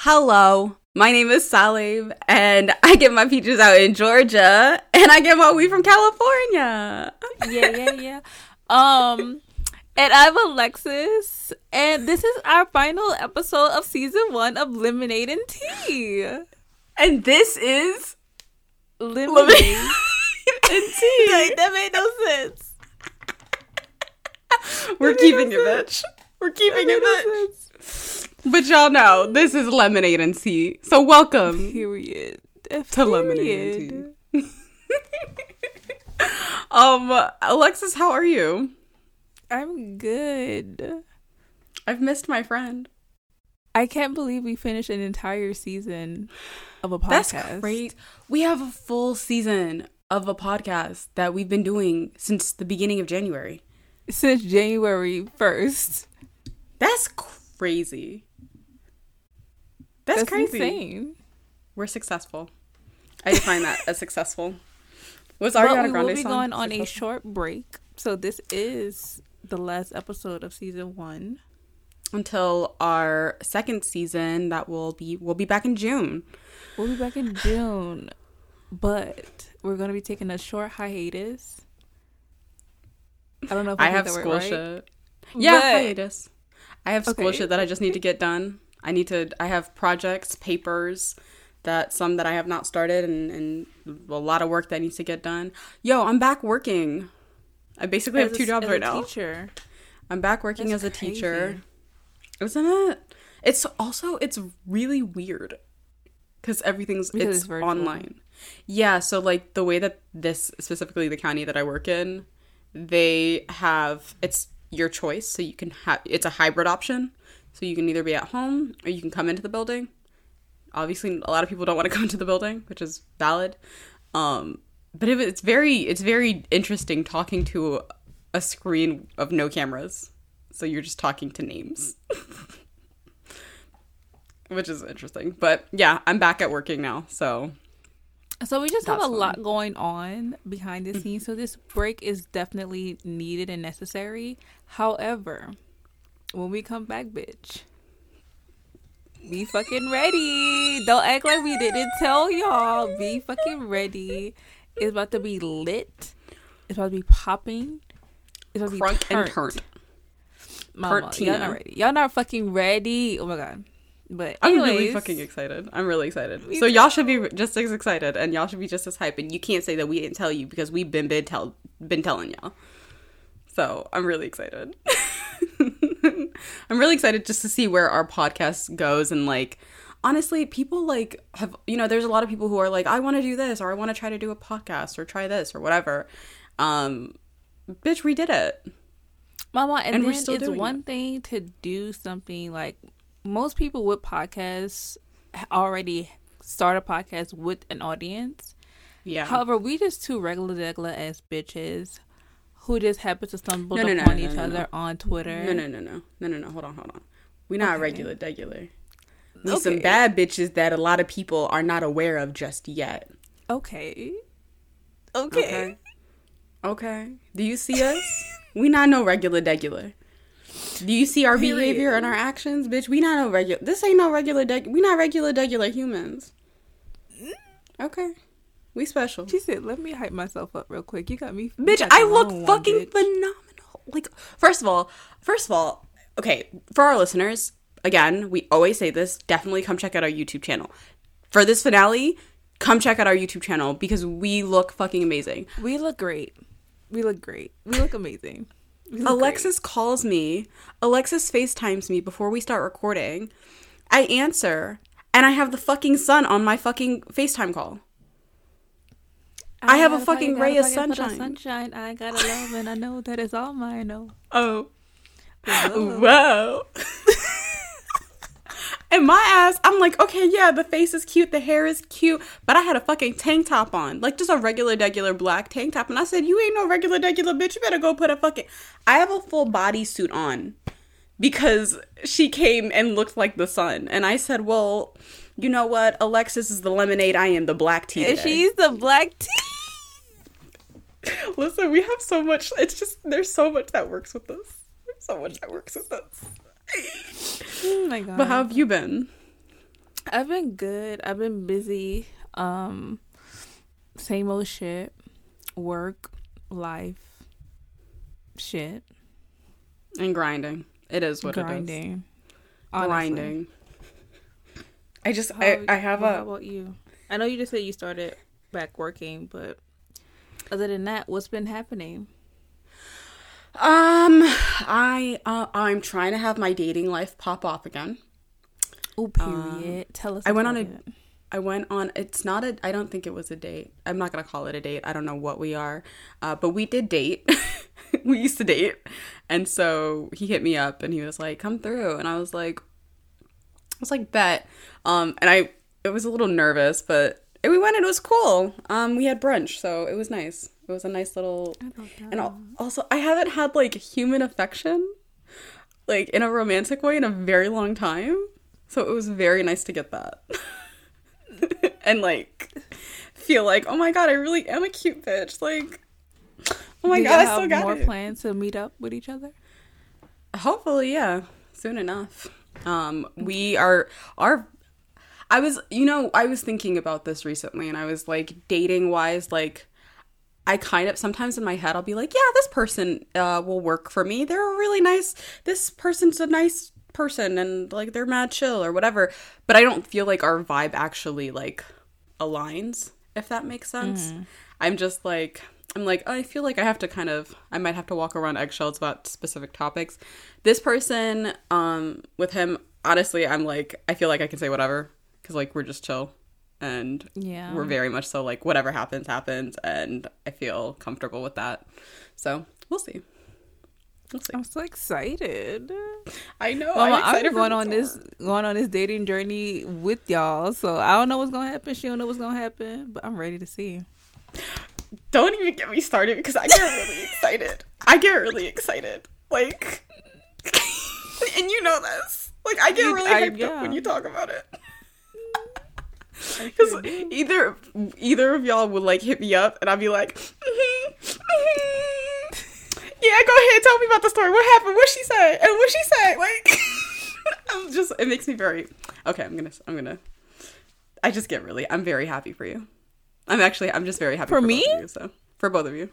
Hello, my name is Salib, and I get my peaches out in Georgia, and I get my weed from California. yeah, yeah, yeah. Um, and I'm Alexis, and this is our final episode of season one of Lemonade and Tea. And this is Lemonade and tea. like, that made no sense. We're keeping no it, bitch. We're keeping it, no bitch. sense. But y'all know this is lemonade and tea. So welcome Period. to lemonade and tea. um, Alexis, how are you? I'm good. I've missed my friend. I can't believe we finished an entire season of a podcast. That's great. We have a full season of a podcast that we've been doing since the beginning of January. Since January 1st. That's crazy. That's, That's crazy. insane. We're successful. I define that as successful. Was Ariana we Grande will be song going on a short break. So this is the last episode of season one. until our second season that will be we'll be back in June. We'll be back in June, but we're gonna be taking a short hiatus. I don't know if I, I have school right. shit. Yeah, But- hiatus. I have school Okay. shit that I just need to get done. I need to. I have projects, papers that some that I have not started, and, and a lot of work that needs to get done. Yo, I'm back working. I basically As have a- two jobs as right a now. Teacher. I'm back working That's as a teacher. Isn't it? It's also it's really weird because everything's Because it's, it's online. Yeah, so like the way that this specifically the county that I work in, they have it's your choice. So you can have it's a hybrid option. So you can either be at home or you can come into the building. Obviously, a lot of people don't want to come into the building, which is valid. Um, but it, it's very it's very interesting talking to a screen of no cameras. So you're just talking to names. Which is interesting. But yeah, I'm back at working now. So So we just have a That's lot going on behind Mm-hmm. the scenes. So this break is definitely needed and necessary. However, when we come back, bitch, be fucking ready. Don't act like we didn't tell y'all. Be fucking ready. It's about to be lit. It's about to be popping. It's about to be crunk and turnt. Mama, Turnt y'all not ready. Y'all not fucking ready. Oh my god. But I'm really fucking excited. I'm really excited. So y'all should be just as excited and y'all should be just as hype and you can't say that we didn't tell you because we've been been tell been telling y'all. So I'm really excited. I'm really excited just to see where our podcast goes and like honestly people like have you know there's a lot of people who are like I want to do this or I want to try to do a podcast or try this or whatever. Um bitch we did it. Mama, and, And we're then it's one thing to do something like most people with podcasts already start a podcast with an audience. Yeah. However, we just two regular regular ass bitches who just happen to stumble No, no, no, upon no, each no, other no. on Twitter. No, no, no, no, no, no, no. Hold on, hold on. We're not Okay. regular, regular. We some bad bitches that a lot of people are not aware of just yet. Okay. Okay. Okay. Do you see us? we not no regular, regular. Do you see our Period. behavior and our actions, bitch? We not no regular. This ain't no regular. Deg- we not regular, regular humans. Mm. Okay. We special. She said, "Let me hype myself up real quick. You got me, you Bitch, got I look one, fucking bitch. phenomenal. Like, first of all, first of all, okay, for our listeners, again, we always say this. Definitely come check out our YouTube channel. For this finale, come check out our YouTube channel because we look fucking amazing. We look great. We look great. We look amazing. We look Alexis calls me. Alexis FaceTimes me before we start recording. I answer, and I have the fucking sun on my fucking FaceTime call. I have a fucking ray of got a pocket full sunshine. sunshine. I got a love, and I know that it's all mine. Oh, Oh. Whoa. Whoa. and my ass, I'm like, okay, yeah, the face is cute, the hair is cute, but I had a fucking tank top on, like just a regular, regular black tank top. And I said, you ain't no regular, regular bitch. You better go put a fucking. I have a full bodysuit on because she came and looked like the sun. And I said, well, you know what? Alexis is the lemonade. I am the black tea. and today." she's the black tea. Listen, we have so much. It's just there's so much that works with us. There's so much that works with us. Oh my god. But how have you been? I've been good. I've been busy. Um, same old shit. Work, life, shit. And grinding. It is what grinding. it is. Honestly. Grinding. I just How- I, I have well, a How about you? I know you just said you started back working, but other than that, what's been happening? um I uh, I'm trying to have my dating life pop off again. Oh, period. Tell us. I went on a-. I went on. It's not a. I don't think it was a date. I'm not gonna call it a date. I don't know what we are, uh, but we did date. we used to date, and so he hit me up and he was like, "Come through," and I was like, I was like, "Bet." Um, and I it was a little nervous, but we went. and It was cool. Um, we had brunch, so it was nice. It was a nice little. And al- also, I haven't had like human affection, like in a romantic way, in a very long time. So it was very nice to get that. and like feel like, oh my god, I really am a cute bitch. Like, oh my god, I still got more it. plans to meet up with each other. Hopefully, yeah, soon enough. Um, we are our. I was, you know, I was thinking about this recently, and I was like, dating wise, like, I kind of sometimes in my head I'll be like, yeah, this person uh, will work for me. They're a really nice. This person's a nice person, and like they're mad chill or whatever. But I don't feel like our vibe actually like aligns. If that makes sense. I'm just like. I'm like, I feel like I have to kind of, I might have to walk around eggshells about specific topics. This person, um, with him, honestly, I'm like, I feel like I can say whatever because like we're just chill. And Yeah. we're very much so like whatever happens happens. And i feel comfortable with that. So we'll see. We'll see. I'm so excited. i know. Mama, I'm excited I'm going on this going on this dating journey with y'all, so I don't know what's gonna happen. She don't know what's gonna happen, but I'm ready to see. don't even get me started because i get really excited. I get really excited. Like and you know this. Like i get really I- hyped up when you talk about it because either either of y'all would like hit me up and I'd be like, "Mhm, mhm. yeah, go ahead, tell me about the story. What happened? What she said? And what she said? Like, I'm just it makes me very okay. I'm gonna I'm gonna. I just get really. I'm very happy for you. I'm actually I'm just very happy For for, me? You, so for both of you,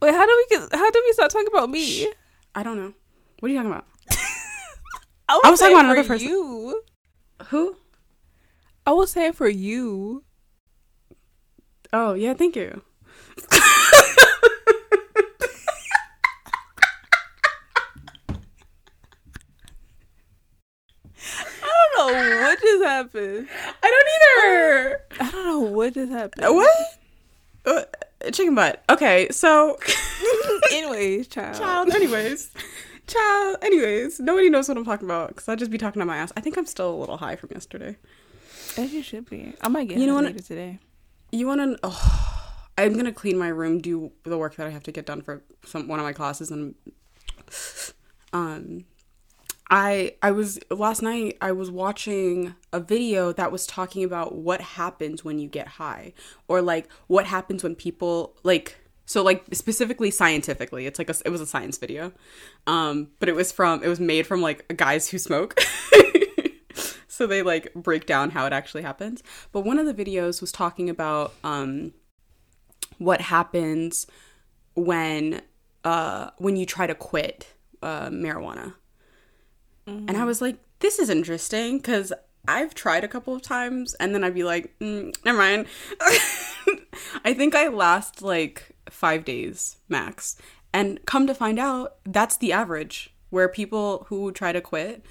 Wait, how do we get? How do we start talking about me? I don't know. What are you talking about? I I was talking about another for person. You. Who? I was saying for you. Oh yeah, thank you. I don't know what just happened. I don't either. I don't know what just happened. What? Uh, chicken butt. Okay, so Anyways, child. child. Anyways, child. Anyways, nobody knows what I'm talking about because I just be talking on my ass. I think I'm still a little high from yesterday. As you should be. I might get You know what? later today. You want to? Oh, I'm gonna clean my room, do the work that I have to get done for some one of my classes, and um, I I was last night. I was watching a video that was talking about what happens when you get high, or like what happens when people like. So like specifically scientifically, it's like a, it was a science video, um, but it was from it was made from like guys who smoke. so they like break down how it actually happens. But one of the videos was talking about um, what happens when uh, when you try to quit uh, marijuana, and I was like, this is interesting because I've tried a couple of times, and then I'd be like, mm, never mind. I think I last like five days max, and come to find out, that's the average where people who try to quit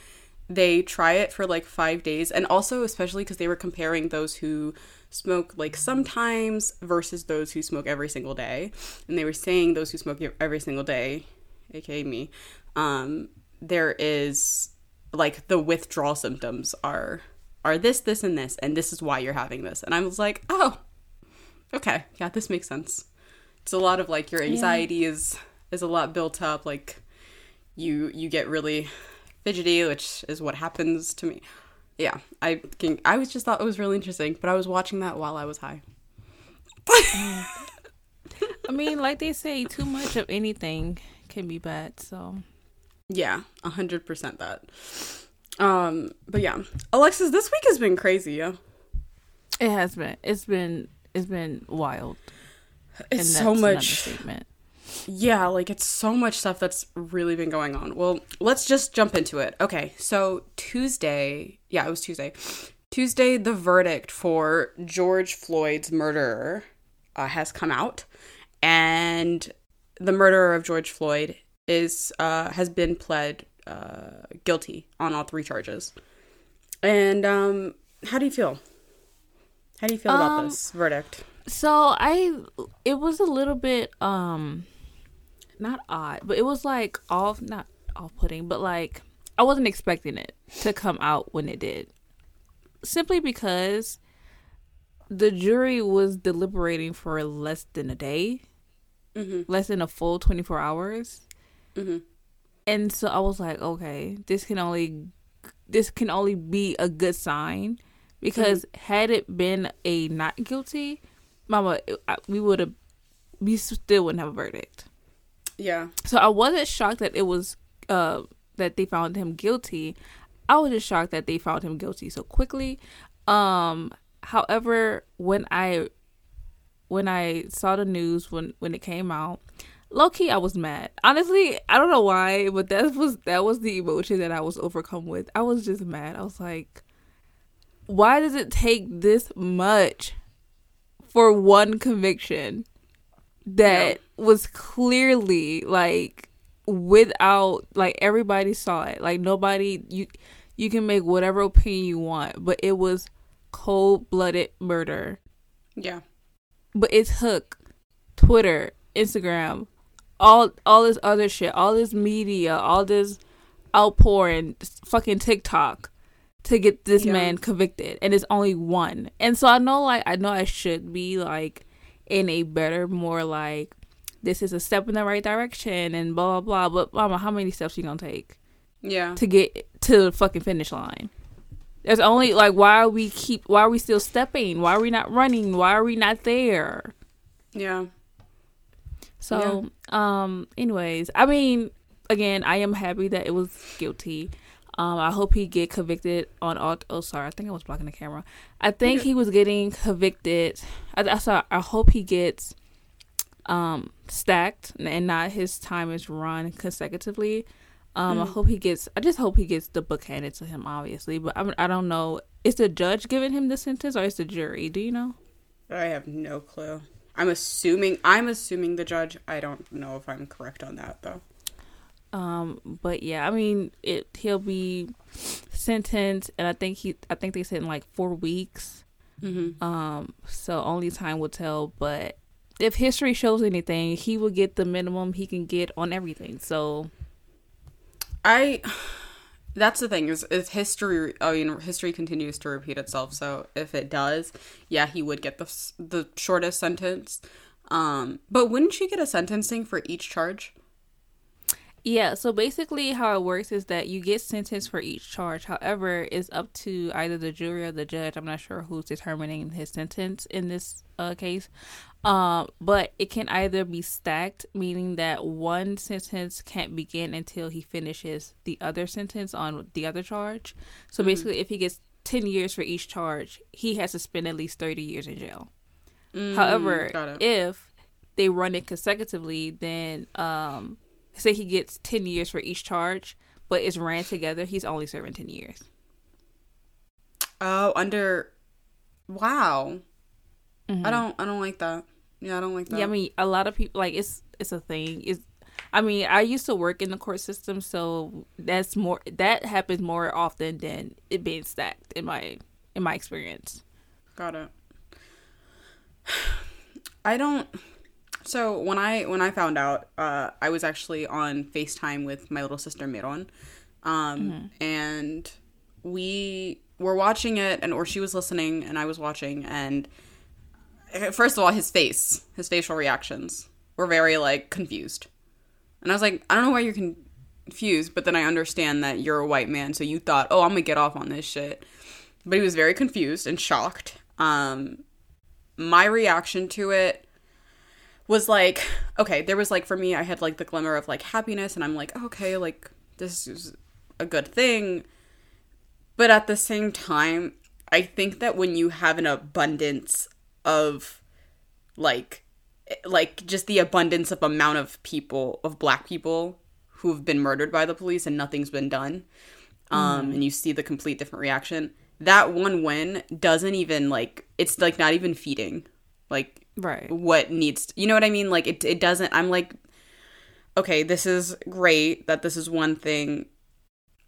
they try it for like five days and also especially because they were comparing those who smoke like sometimes versus those who smoke every single day. And they were saying those who smoke every single day aka me um there is like the withdrawal symptoms are are this this and this and this is why you're having this. And i was like oh okay. Yeah this makes sense. It's a lot of like your anxiety is is a lot built up like you you get really fidgety, which is what happens to me. Yeah, I can. I was just thought it was really interesting, but I was watching that while I was high. I mean, like they say, too much of anything can be bad. So Yeah, a hundred percent that. Um, but yeah, Alexis, this week has been crazy. Yeah, It has been. It's been. It's been wild. it's And so much. understatement. Yeah, like it's so much stuff that's really been going on. Well, let's just jump into it. Okay, so Tuesday, yeah, it was Tuesday. Tuesday, the verdict for George Floyd's murderer uh, has come out, and the murderer of George Floyd is uh, has been pled uh, guilty on all three charges. And um, how do you feel? How do you feel about Um, this verdict? So I, it was a little bit um, not odd, but it was like off, not off-putting, but like I wasn't expecting it to come out when it did, simply because the jury was deliberating for less than a day, Mm-hmm. less than a full twenty-four hours, Mm-hmm. and so I was like, okay, this can only, this can only be a good sign, because had it been a not guilty, Mama, I- we would have, we still wouldn't have a verdict. Yeah. So I wasn't shocked that it was, uh, that they found him guilty. I was just shocked that they found him guilty so quickly. Um, however, when I, when I saw the news when when it came out, low key I was mad. Honestly, I don't know why, but that was that was the emotion that I was overcome with. I was just mad. I was like, why does it take this much for one conviction that was clearly like without like everybody saw it. Like nobody you you can make whatever opinion you want, but it was cold-blooded murder. Yeah. But it's Hook, Twitter, Instagram, all all this other shit, all this media, all this outpouring, fucking TikTok to get this Yeah. man convicted, and it's only one. And so I know, like, I know I should be like in a better, more like this is a step in the right direction, and blah blah blah. But mama, how many steps you gonna take Yeah. to get to the fucking finish line? There's only like why are we keep why are we still stepping? Why are we not running? Why are we not there? Yeah. So, um, anyways, I mean, again, I am happy that it was guilty. Um, I hope he get convicted on all. Oh, sorry, I think I was blocking the camera. I think he was getting convicted. I, I saw. I hope he gets um stacked and not his time is run consecutively. Um, I hope he gets. I just hope he gets the book handed to him, obviously. But I, I don't know. Is the judge giving him the sentence or is the jury? Do you know? I have no clue. I'm assuming I'm assuming the judge. I don't know if I'm correct on that though. Um, but yeah, I mean, it he'll be sentenced, and I think he, I think they said in like four weeks. Mm-hmm. Um, so only time will tell. But if history shows anything, he will get the minimum he can get on everything. So I. That's the thing is, is history. I mean, history continues to repeat itself. So if it does, yeah, he would get the the shortest sentence. Um, but wouldn't you get a sentencing for each charge? Yeah, so basically how it works is that you get sentenced for each charge. However, it's up to either the jury or the judge. I'm not sure who's determining his sentence in this uh, case. Um, but it can either be stacked, meaning that one sentence can't begin until he finishes the other sentence on the other charge. So basically, if he gets 10 years for each charge, he has to spend at least 30 years in jail. However, if they run it consecutively, then um, say he gets 10 years for each charge, but it's ran together, he's only serving 10 years. Oh, under. Wow. Mm-hmm. I don't. I don't like that. Yeah, I don't like that. Yeah, I mean, a lot of people like it's it's a thing. It's I mean, I used to work in the court system, so that's more that happens more often than it being stacked in my in my experience. Got it. I don't so when I when I found out, uh I was actually on FaceTime with my little sister Miron. Um and we were watching it and or she was listening and I was watching and uh, first of all his face, his facial reactions were very like confused. And I was like, I don't know why you're confused, but then I understand that you're a white man, so you thought, "Oh, I'm to get off on this shit." But he was very confused and shocked. Um my reaction to it was like okay there was like for me i had like the glimmer of like happiness and i'm like okay like this is a good thing. But at the same time, I think that when you have an abundance of like like just the abundance of amount of people of black people who've been murdered by the police and nothing's been done um and you see the complete different reaction that one win doesn't even like it's like not even feeding. Like Right. what needs to, you know what i mean like it, it doesn't i'm like okay this is great that this is one thing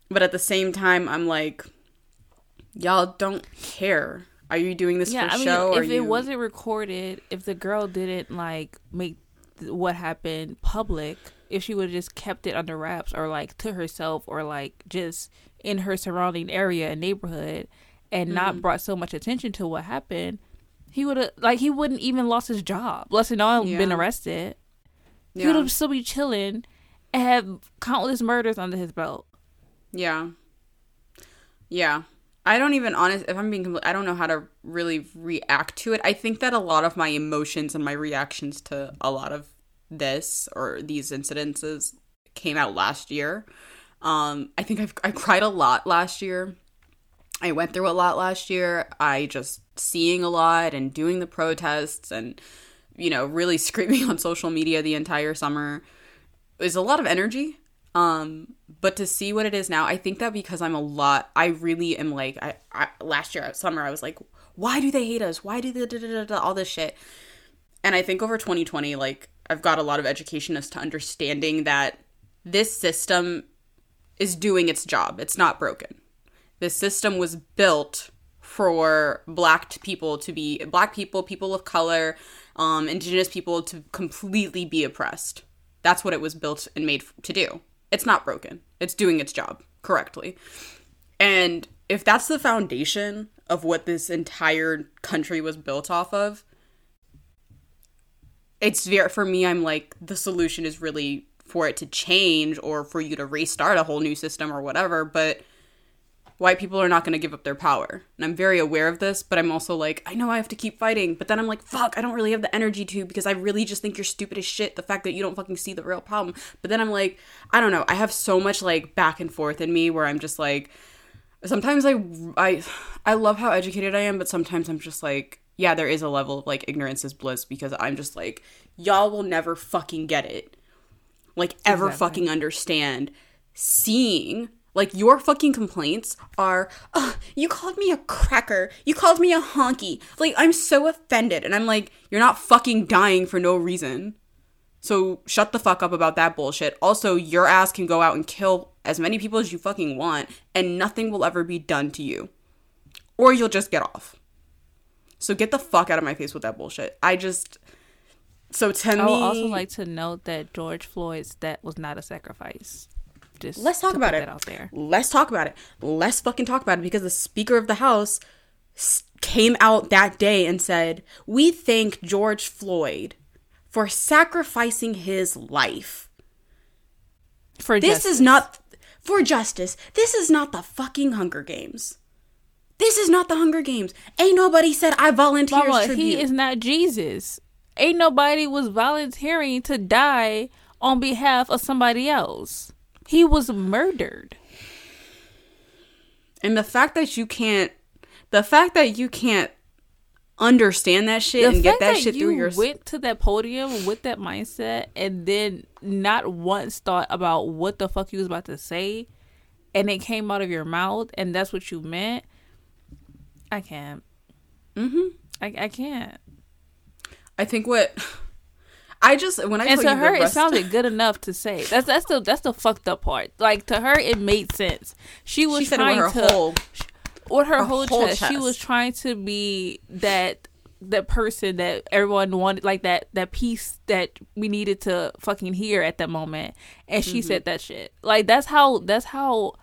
but at the same time i'm like y'all don't care are you doing this Yeah, for I mean, show or if you... it wasn't recorded, if the girl didn't like make th- what happened public, if she would have just kept it under wraps or like to herself or like just in her surrounding area and neighborhood and Mm-hmm. not brought so much attention to what happened, he would have like he wouldn't even lost his job. Less than all been Yeah. arrested. He would have still be chilling and have countless murders under his belt. Yeah. Yeah. I don't even honest if I'm being compl- I don't know how to really react to it. I think that a lot of my emotions and my reactions to a lot of this or these incidences came out last year. Um I think I've I cried a lot last year. I went through a lot last year. I just seeing a lot and doing the protests and you know, really screaming on social media the entire summer is a lot of energy. Um, but to see what it is now, I think that because I'm a lot, I really am like, I, I last year at summer I was like, why do they hate us? Why do they da, da, da, all this shit? And I think over 2020, like I've got a lot of education as to understanding that this system is doing its job. It's not broken. This system was built for black people to be black people, people of color, um, indigenous people to completely be oppressed. That's what it was built and made to do. It's not broken. It's doing its job correctly. And if that's the foundation of what this entire country was built off of, it's very for me i'm like the solution is really for it to change or for you to restart a whole new system or whatever but white people are not going to give up their power. And i'm very aware of this but i'm also like i know i have to keep fighting. But then i'm like fuck i don't really have the energy to because i really just think you're stupid as shit the fact that you don't fucking see the real problem. But then i'm like i don't know i have so much like back and forth in me where i'm just like sometimes i i i love how educated i am but sometimes i'm just like yeah there is a level of like ignorance is bliss because i'm just like y'all will never fucking get it. Like ever Exactly. fucking understand seeing like your fucking complaints are "Ugh, you called me a cracker. You called me a honky. Like i'm so offended and i'm like you're not fucking dying for no reason. So shut the fuck up about that bullshit. Also your ass can go out and kill as many people as you fucking want and nothing will ever be done to you. Or you'll just get off. So get the fuck out of my face with that bullshit. I just so to I me would also like to note that George Floyd's death was not a sacrifice. Just Let's talk about it. Out there. Let's talk about it. Let's fucking talk about it because the Speaker of the House came out that day and said, We thank George Floyd for sacrificing his life. For This justice. is not for justice. This is not the fucking Hunger Games. This is not the Hunger Games. Ain't nobody said I volunteer Mama, tribute. he is not Jesus. Ain't nobody was volunteering to die on behalf of somebody else. He was murdered. and the fact that you can't, the fact that you can't understand that shit The and get that, that shit you through your went to that podium with that mindset and then not once thought about what the fuck you was about to say, and it came out of your mouth, and that's what you meant. I can't. Mm-hmm. I, I can't. I think what I just when I and to you her, it rest, sounded good enough to say. That's that's the that's the fucked up part. Like to her, it made sense. She was she trying to whole with her her whole, whole chest, She was trying to be that that person that everyone wanted, like that that piece that we needed to fucking hear at that moment. And she Mm-hmm. said that shit. Like that's how that's how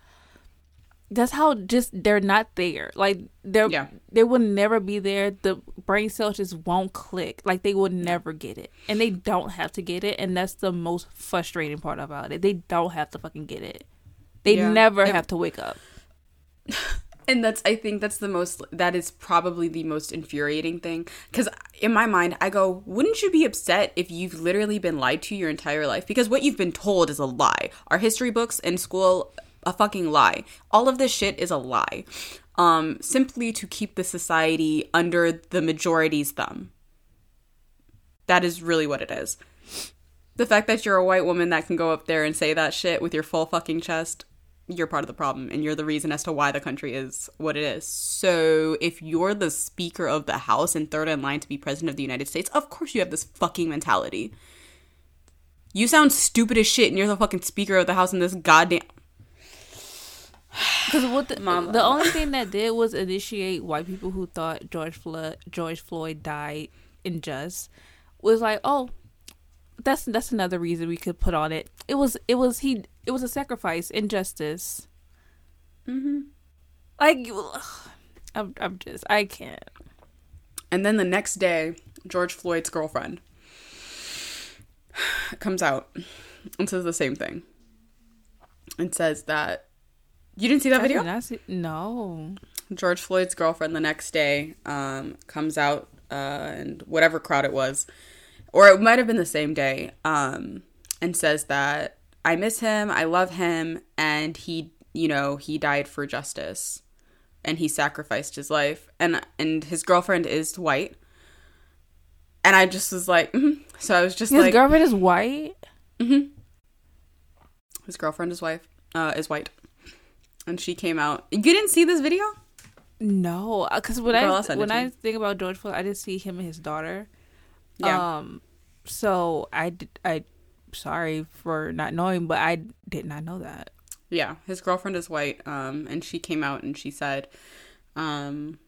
that's how just they're not there. Like they're Yeah. they will never be there. The brain cells just won't click. Like they will never get it. And they don't have to get it. And that's the most frustrating part about it. They don't have to fucking get it. They Yeah. never And- have to wake up. and that's I think that's the most that is probably the most infuriating thing cuz in my mind I go wouldn't you be upset if you've literally been lied to your entire life because what you've been told is a lie. Our history books in school a fucking lie. All of this shit is a lie. Um, simply to keep the society under the majority's thumb. That is really what it is. The fact that you're a white woman that can go up there and say that shit with your full fucking chest, you're part of the problem and you're the reason as to why the country is what it is. So, if you're the speaker of the house and third in line to be president of the United States, of course you have this fucking mentality. You sound stupid as shit and you're the fucking speaker of the house in this goddamn Because what the, the only thing that did was initiate white people who thought George Floyd George Floyd died unjust was like, oh, that's that's another reason we could put on it. It was it was he it was a sacrifice, injustice. Mm-hmm. Like, I'm I'm just I can't. And then the next day, George Floyd's girlfriend comes out and says the same thing, and says that you didn't see that I video. see- no. George Floyd's girlfriend the next day um, comes out uh, and whatever crowd it was, or it might have been the same day, um, and says that I miss him, I love him, and he, you know, he died for justice, and he sacrificed his life, and and his girlfriend is white, and I just was like, mhm. so I was just His like, girlfriend is white. his girlfriend is white, uh, is white, and she came out. You didn't see this video? No, because when Girl, I when I think about George Floyd, I did see him and his daughter. Yeah. Um, so I did. I sorry for not knowing, but I did not know that. Yeah, his girlfriend is white, um, and she came out and she said, um,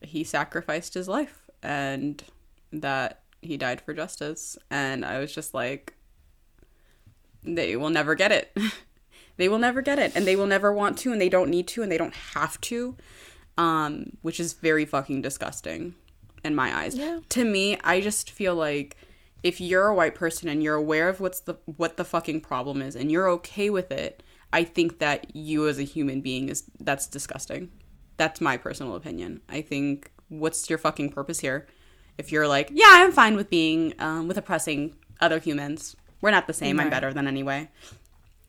he sacrificed his life and that he died for justice. And I was just like, they will never get it. they will never get it, and they will never want to, and they don't need to, and they don't have to, um, which is very fucking disgusting in my eyes. Yeah. To me, I just feel like if you're a white person and you're aware of what's the what the fucking problem is and you're okay with it, I think that you as a human being is that's disgusting. That's my personal opinion. I think what's your fucking purpose here? If you're like, yeah, I'm fine with being um, with oppressing other humans. We're not the same. I'm better than anyway.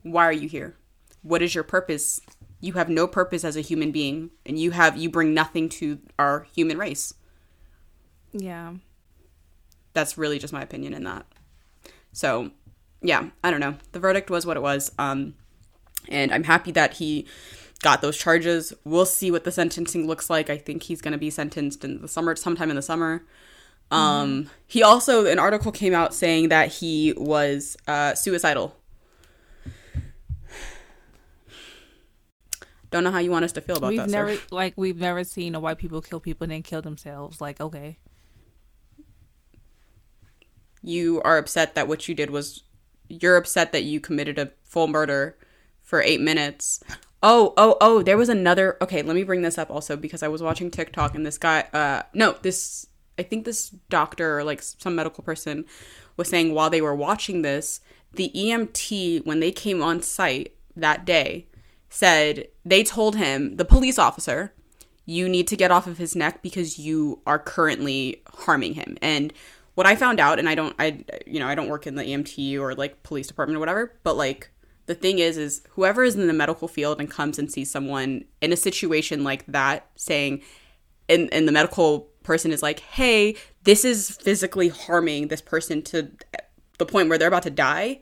Why are you here? What is your purpose? You have no purpose as a human being, and you have you bring nothing to our human race. Yeah. that's really just my opinion in that. So, yeah, I don't know. The verdict was what it was. Um, and I'm happy that he got those charges. We'll see what the sentencing looks like. I think he's going to be sentenced in the summer, sometime in the summer. Um, he also, an article came out saying that he was uh, suicidal. Don't know how you want us to feel about we've that. never sir. like we've never seen a white people kill people and then kill themselves. Like okay, you are upset that what you did was you're upset that you committed a full murder for eight minutes. Oh, oh, oh, there was another okay, let me bring this up also because I was watching TikTok and this guy uh no, this I think this doctor or like some medical person was saying while they were watching this, the EMT when they came on site that day said they told him, the police officer, you need to get off of his neck because you are currently harming him. And what I found out, and I don't, I, you know, I don't work in the EMT or like police department or whatever, but like the thing is, is whoever is in the medical field and comes and sees someone in a situation like that saying, and, and the medical person is like, hey, this is physically harming this person to the point where they're about to die,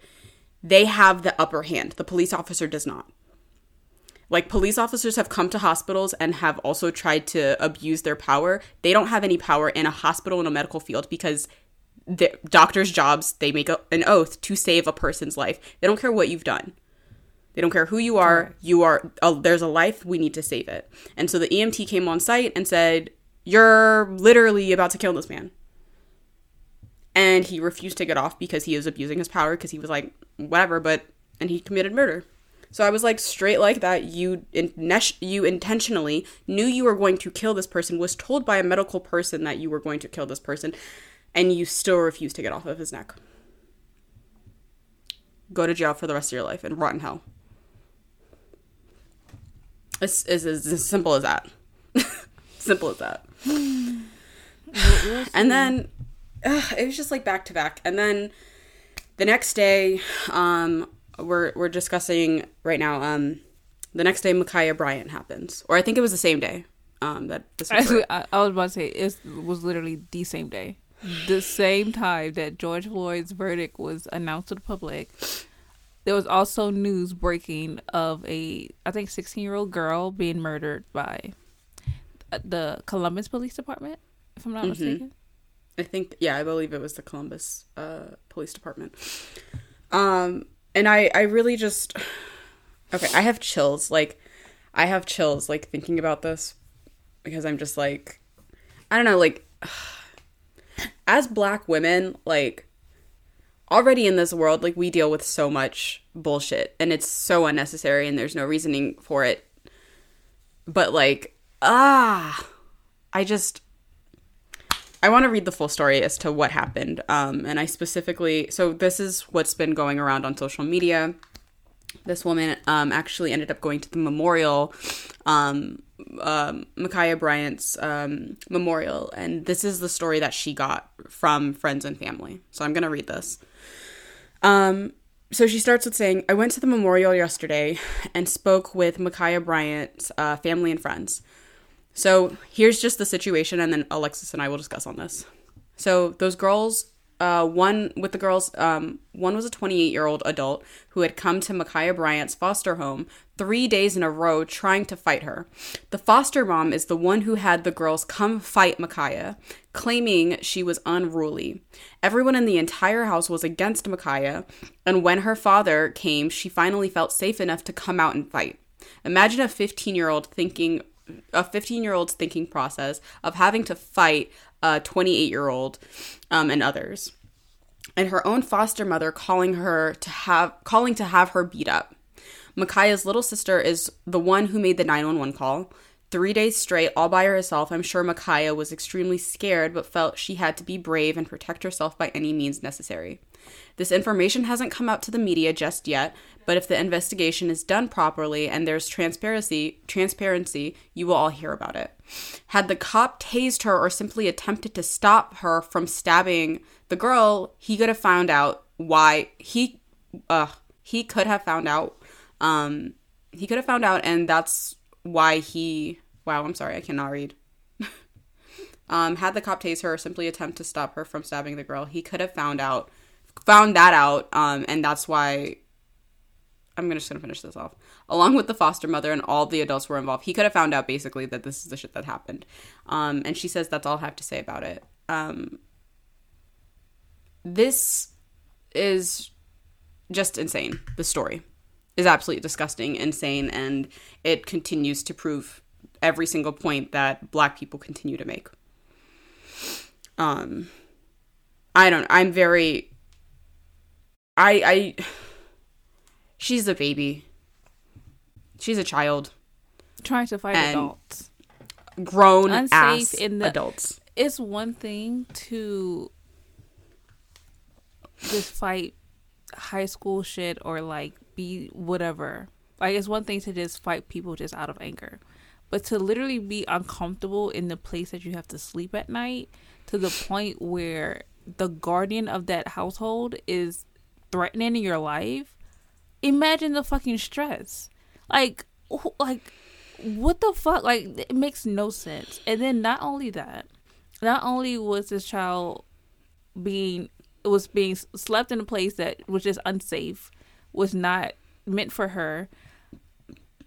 they have the upper hand. The police officer does not like police officers have come to hospitals and have also tried to abuse their power. They don't have any power in a hospital in a medical field because the doctors jobs they make a, an oath to save a person's life. They don't care what you've done. They don't care who you are. You are uh, there's a life. We need to save it. And so the emt came on site and said you're literally about to kill this man. And he refused to get off because he was abusing his power because he was like whatever but and he committed murder so I was like, straight like that, you in- you intentionally knew you were going to kill this person, was told by a medical person that you were going to kill this person, and you still refused to get off of his neck. Go to jail for the rest of your life and rot in hell. It's, it's, it's as simple as that. simple as that. and then ugh, it was just like back to back. And then the next day, um, we're we're discussing right now. Um, the next day, Ma'Khia Bryant happens, or I think it was the same day. Um, that this Actually. I, I was about to say it was literally the same day, the same time that George Floyd's verdict was announced to the public. There was also news breaking of a, I think, sixteen-year-old girl being murdered by the Columbus Police Department, if I'm not Mhm. mistaken. I think yeah, I believe it was the Columbus uh, Police Department. Um, and I I really just okay, I have chills. Like I have chills like thinking about this because I'm just like I don't know, like as black women, like already in this world, like we deal with so much bullshit and it's so unnecessary and there's no reasoning for it. But like ah, I just I want to read the full story as to what happened. Um, and I specifically, so this is what's been going around on social media. This woman um, actually ended up going to the memorial, um, um, Ma'Khia Bryant's um, memorial. And this is the story that she got from friends and family. So I'm going to read this. Um, so she starts with saying, I went to the memorial yesterday and spoke with Ma'Khia Bryant's uh, family and friends. So here's just the situation, and then Alexis and I will discuss on this. So those girls, uh, one with the girls, um, one was a 28 year old adult who had come to Ma'Khia Bryant's foster home three days in a row trying to fight her. The foster mom is the one who had the girls come fight Ma'Khia, claiming she was unruly. Everyone in the entire house was against Ma'Khia, and when her father came, she finally felt safe enough to come out and fight. Imagine a 15 year old thinking a 15 year old's thinking process of having to fight a 28 year old um, and others. And her own foster mother calling her to have calling to have her beat up. Ma'Khia's little sister is the one who made the 911 call. Three days straight all by herself i'm sure Ma'Khia was extremely scared but felt she had to be brave and protect herself by any means necessary this information hasn't come out to the media just yet, but if the investigation is done properly and there's transparency, transparency, you will all hear about it. Had the cop tased her or simply attempted to stop her from stabbing the girl, he could have found out why he uh he could have found out um he could have found out and that's why he wow, I'm sorry, I cannot read. um had the cop tase her or simply attempt to stop her from stabbing the girl, he could have found out found that out um, and that's why i'm just gonna finish this off. Along with the foster mother and all the adults were involved he could have found out basically that this is the shit that happened. Um, and she says that's all i have to say about it. Um, this is just insane. The story is absolutely disgusting insane and it continues to prove every single point that black people continue to make. Um i don't i'm very I I she's a baby. She's a child. Trying to fight And adults. Grown Unsafe ass in the- adults. It's one thing to just fight high school shit or like be whatever. Like it's one thing to just fight people just out of anger. But to literally be uncomfortable in the place that you have to sleep at night to the point where the guardian of that household is threatening your life, imagine the fucking stress. Like, like, what the fuck? Like, it makes no sense. And then not only that, not only was this child being was being slept in a place that was just unsafe, was not meant for her,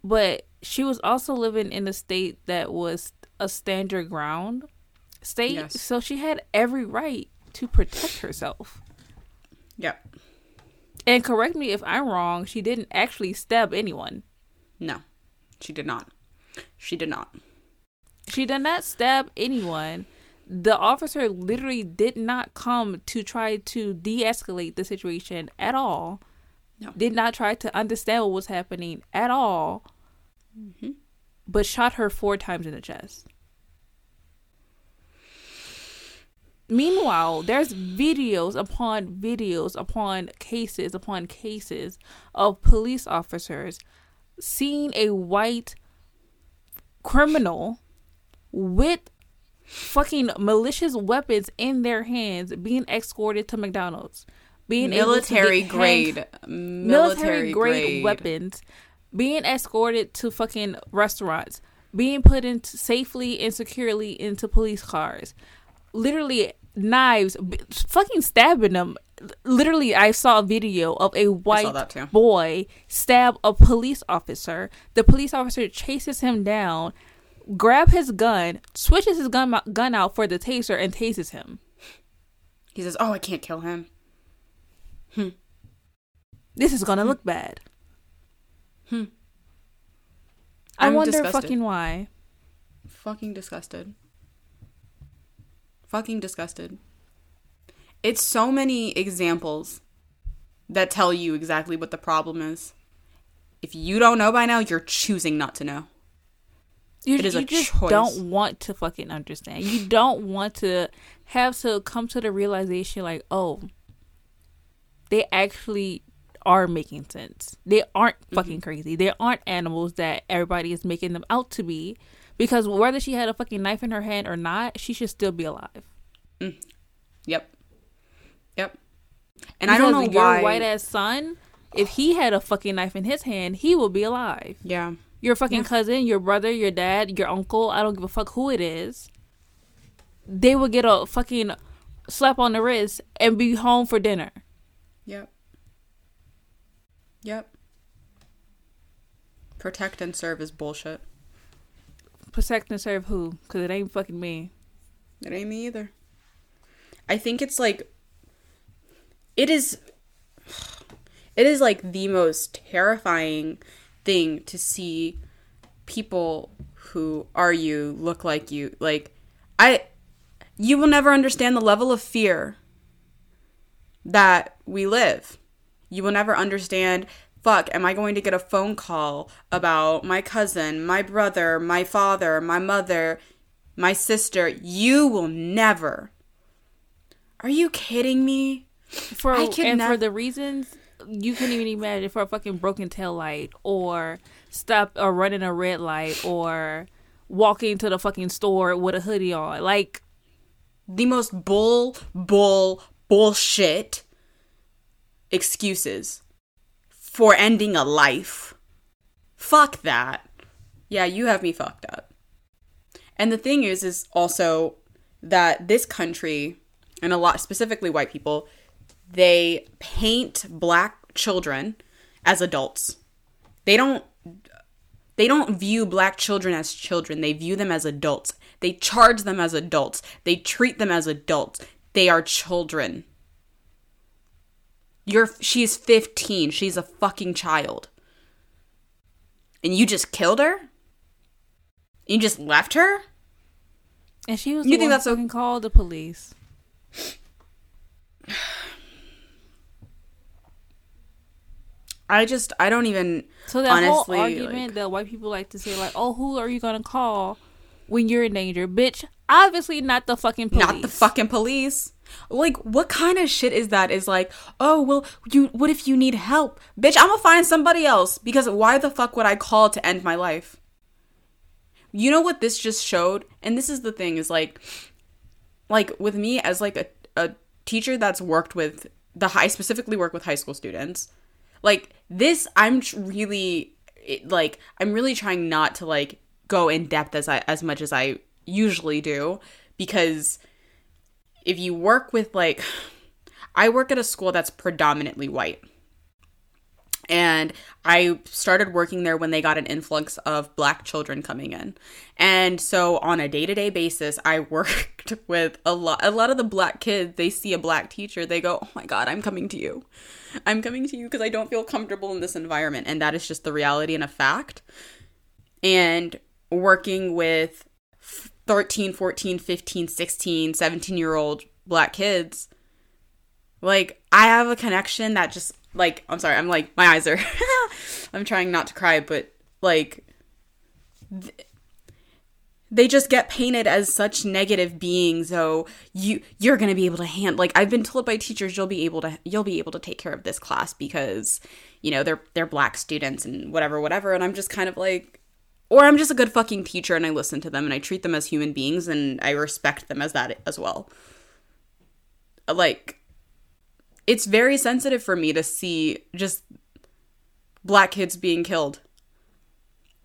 but she was also living in a state that was a standard ground state. Yes. So she had every right to protect herself. Yep. And correct me if I'm wrong, she didn't actually stab anyone. No. She did not. She did not. She did not stab anyone. The officer literally did not come to try to de escalate the situation at all. No. Did not try to understand what was happening at all. Mm-hmm. But shot her four times in the chest. Meanwhile, there's videos upon videos upon cases upon cases of police officers seeing a white criminal with fucking malicious weapons in their hands being escorted to McDonald's. Being military grade hand- military, military grade grade weapons being escorted to fucking restaurants, being put into safely and securely into police cars, literally knives, b- fucking stabbing them. Literally, I saw a video of a white boy stab a police officer. The police officer chases him down, grab his gun, switches his gun gun out for the taser, and tases him. He says, "Oh, I can't kill him." This is gonna look bad. Hmm. I I'm wonder disgusted. fucking why. Fucking disgusted. Fucking disgusted. It's so many examples that tell you exactly what the problem is. If you don't know by now, you're choosing not to know. You, It is you a just choice. don't want to fucking understand. You don't want to have to come to the realization like, oh, they actually are making sense. They aren't Mm-hmm. fucking crazy. They aren't animals that everybody is making them out to be. Because whether she had a fucking knife in her hand or not, she should still be alive. Mm. Yep. Yep. And I don't know your why. white ass son, if he had a fucking knife in his hand, he will be alive. yeah. Your fucking cousin, your brother, your dad, your uncle, I don't give a fuck who it is. They will get a fucking slap on the wrist and be home for dinner. Yep. Yep. Protect and serve is bullshit. Protect and serve who? Because it ain't fucking me. It ain't me either. I think it's like it is it is like the most terrifying thing to see people who are you look like you like I you will never understand the level of fear that we live. You will never understand fuck am I going to get a phone call about my cousin, my brother, my father, my mother, my sister? You will never. Are you kidding me? For I can and nev- for the reasons you can't even imagine for a fucking broken tail light or stop or running a red light or walking to the fucking store with a hoodie on. Like The most bull, bull, bullshit excuses for ending a life. Fuck that. Yeah, you have me fucked up. And the thing is, is also that this country, and a lot, specifically white people, they paint black children as adults. They don't they don't view black children as children. They view them as adults. They charge them as adults. They treat them as adults. They are children. You're she's 15. She's a fucking child. And you just killed her? You just left her? and she was You think that's fucking called the police. I just I don't even So that honestly whole argument like- that white people like to say, like, "Oh, who are you gonna call when you're in danger?" Bitch, obviously not the fucking police. not the fucking police. Like, what kind of shit is that? Is like, oh well, you. What if you need help, bitch? I'm gonna find somebody else because why the fuck would I call to end my life? You know what this just showed, and this is the thing is like, like with me as like a a teacher that's worked with the high specifically work with high school students. Like this, I'm tr- really it, like I'm really trying not to like go in depth as I as much as I usually do because if you work with like I work at a school that's predominantly white. And I started working there when they got an influx of black children coming in. And so on a day-to-day basis, I worked with a lot a lot of the black kids, they see a black teacher, they go, "Oh my god, I'm coming to you. I'm coming to you because I don't feel comfortable in this environment." And that is just the reality and a fact. And working with 13, 14, 15, 16, 17 year old black kids, like I have a connection that just like I'm sorry, I'm like my eyes are I'm trying not to cry, but like th- they just get painted as such negative beings so you you're going to be able to hand like I've been told by teachers you'll be able to you'll be able to take care of this class because you know they're they're black students and whatever whatever. And I'm just kind of like or I'm just a good fucking teacher and I listen to them and I treat them as human beings and I respect them as that as well. Like it's very sensitive for me to see just black kids being killed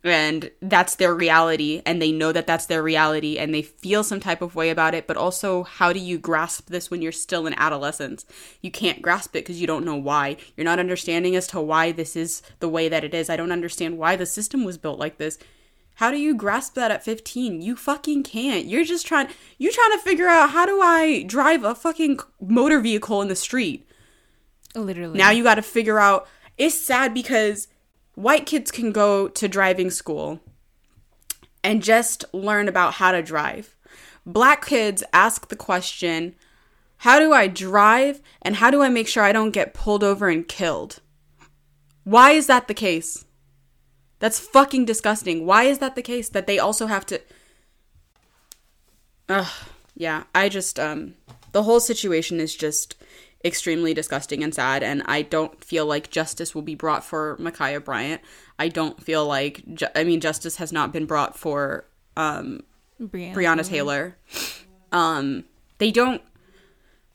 and that's their reality and they know that that's their reality and they feel some type of way about it. But also how do you grasp this when you're still in adolescence you can't grasp it because you don't know why. You're not understanding as to why this is the way that it is. I don't understand why the system was built like this. How do you grasp that at 15 you fucking can't. You're just trying you're trying to figure out how do i drive a fucking motor vehicle in the street? Literally. now you got to figure out it's sad because white kids can go to driving school and just learn about how to drive. Black kids ask the question, how do I drive and how do I make sure I don't get pulled over and killed? Why is that the case? That's fucking disgusting. Why is that the case that they also have to Ugh, yeah, I just um the whole situation is just extremely disgusting and sad and i don't feel like justice will be brought for ma'khia bryant. I don't feel like ju- i mean justice has not been brought for um Breonna, breonna taylor. Um they don't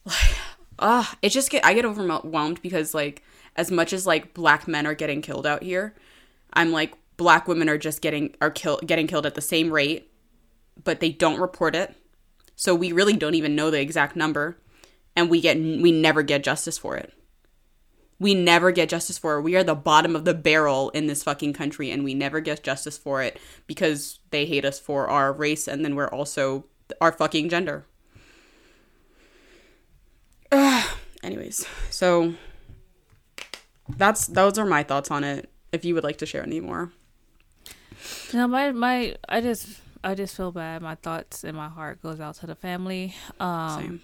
Like, uh it just get i get overwhelmed because like as much as like black men are getting killed out here i'm like black women are just getting are kill getting killed at the same rate but they don't report it. So we really don't even know the exact number and we get we never get justice for it. We never get justice for it. We are the bottom of the barrel in this fucking country and we never get justice for it because they hate us for our race and then we're also our fucking gender. Ugh. Anyways, so that's those are my thoughts on it. If you would like to share any more. No, my my I just I just feel bad. My thoughts and my heart goes out to the family. Um Same.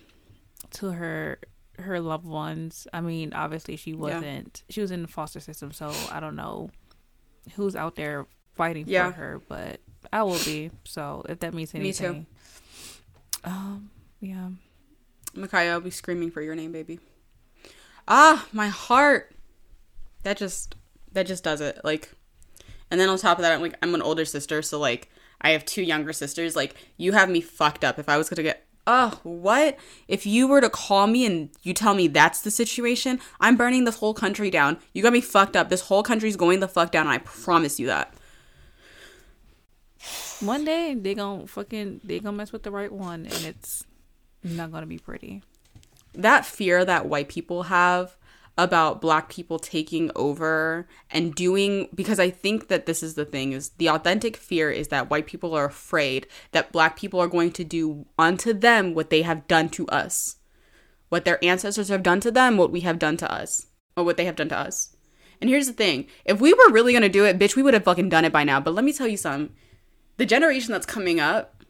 To her her loved ones. I mean, obviously she wasn't she was in the foster system, so I don't know who's out there fighting Yeah. for her, but I will be. So if that means anything. Me too. Um yeah. Ma'Khia, I'll be screaming for your name, baby. Ah, my heart. That just that just does it. Like and then on top of that, I'm like I'm an older sister, so like I have two younger sisters. Like you have me fucked up. If I was gonna get oh, what? If you were to call me and you tell me that's the situation, I'm burning this whole country down. You got me fucked up. This whole country's going the fuck down, I promise you that. One day they gonna fucking they gonna mess with the right one and it's not gonna be pretty. that fear that white people have about black people taking over and doing because I think that this is the thing is the authentic fear is that white people are afraid that black people are going to do unto them what they have done to us. What their ancestors have done to them, what we have done to us. Or what they have done to us. And here's the thing. If we were really gonna do it, bitch, we would have fucking done it by now. But let me tell you something. The generation that's coming up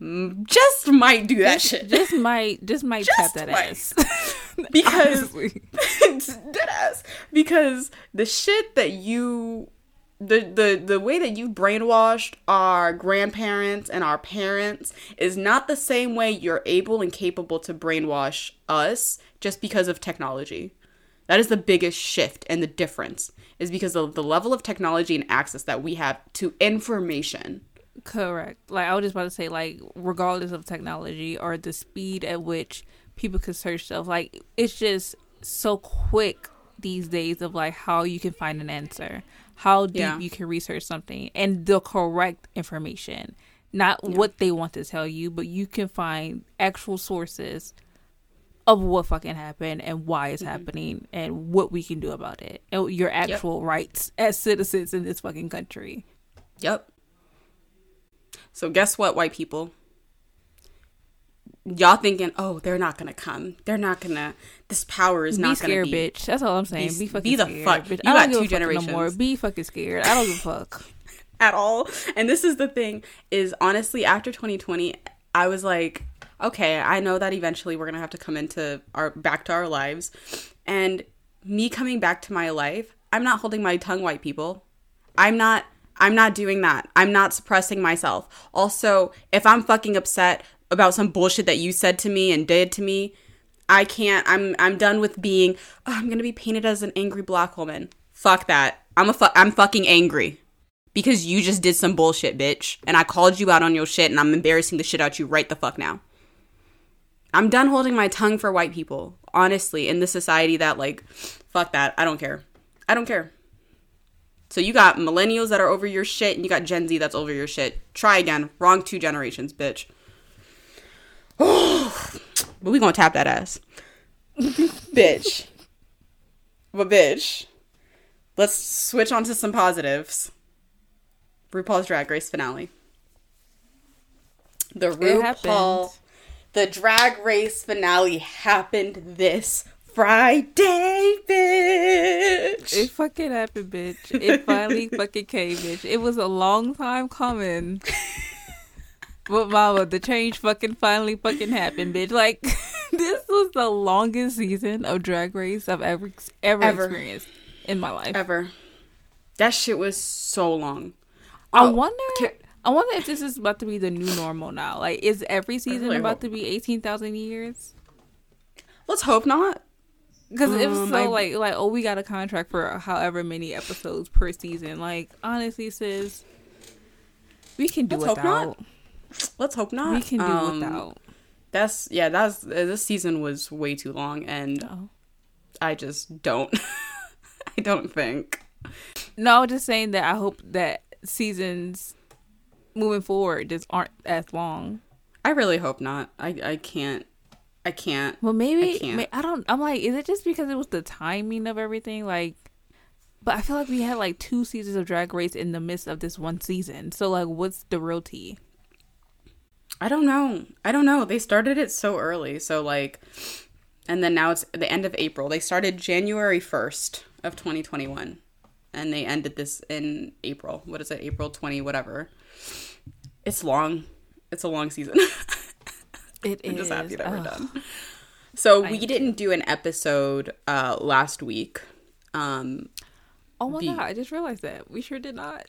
mm, just might do that shit. Just might just might Just tap that might. ass. because dead ass because the shit that you the, the the way that you brainwashed our grandparents and our parents is not the same way you're able and capable to brainwash us just because of technology. That is the biggest shift and the difference is because of the level of technology and access that we have to information. Correct. Like I was just about to say, like regardless of technology or the speed at which people can search stuff, like it's just so quick these days of like how you can find an answer, how deep Yeah. you can research something, and the correct information, not what they want to tell you, but you can find actual sources of what fucking happened and why it's mm-hmm. happening and what we can do about it and your actual rights as citizens in this fucking country. Yep. So guess what, white people? Y'all thinking, oh, they're not gonna come. They're not gonna. This power is be not scared, gonna be. Scared, bitch. That's all I'm saying. Be- Be, fucking be the scared, fuck- bitch. you I got don't give two a fuck no more. Be fucking scared. I don't give a fuck. at all. And this is the thing is honestly after 2020, I was like, okay, I know that eventually we're to have to come into our back to our lives. And me coming back to my life, I'm not holding my tongue white people. I'm not I'm not doing that. I'm not suppressing myself. Also, if I'm fucking upset about some bullshit that you said to me and did to me, I can't. I'm I'm done with being. Oh, I'm gonna be painted as an angry black woman. Fuck that. I'm a fu- I'm fucking angry because you just did some bullshit, bitch, and I called you out on your shit, and I'm embarrassing the shit out you right the fuck now. I'm done holding my tongue for white people. Honestly, in this society that like, fuck that. I don't care. I don't care. So you got millennials that are over your shit, and you got Gen Z that's over your shit. Try again. Wrong two generations, bitch. but we gonna tap that ass, bitch. But bitch, let's switch on to some positives. RuPaul's Drag Race finale. The RuPaul, the Drag Race finale happened this Friday, bitch. It fucking happened, bitch. It finally fucking came, bitch. It was a long time coming. But mama, the change fucking finally fucking happened, bitch. Like this was the longest season of Drag Race I've ever ever, Ever. experienced in my life. Ever. That shit was so long. I Oh, wonder. ca- I wonder if this is about to be the new normal now. Like, is every season really about hope- to be eighteen thousand years? Let's hope not. Because if Um, so, I- like, like, oh, we got a contract for however many episodes per season. Like, honestly, sis, we can do it. Let's hope without. Let's hope not. We can do Um, without. That's yeah. That's this season was way too long, and Oh. I just don't. I don't think. No, just saying that I hope that seasons moving forward just aren't as long. I really hope not. I I can't. I can't. Well, maybe I can't. I don't. I'm like, is it just because it was the timing of everything? Like, but I feel like we had like two seasons of Drag Race in the midst of this one season. So like, what's the real tea? I don't know. I don't know. They started it so early, so like, and then now it's the end of April. They started January first of 2021, and they ended this in April. What is it? April 20, whatever. It's long. It's a long season. It I'm is. just happy that we're done. So I we didn't do an episode uh last week. Um Oh my Be- god! I just realized that we sure did not.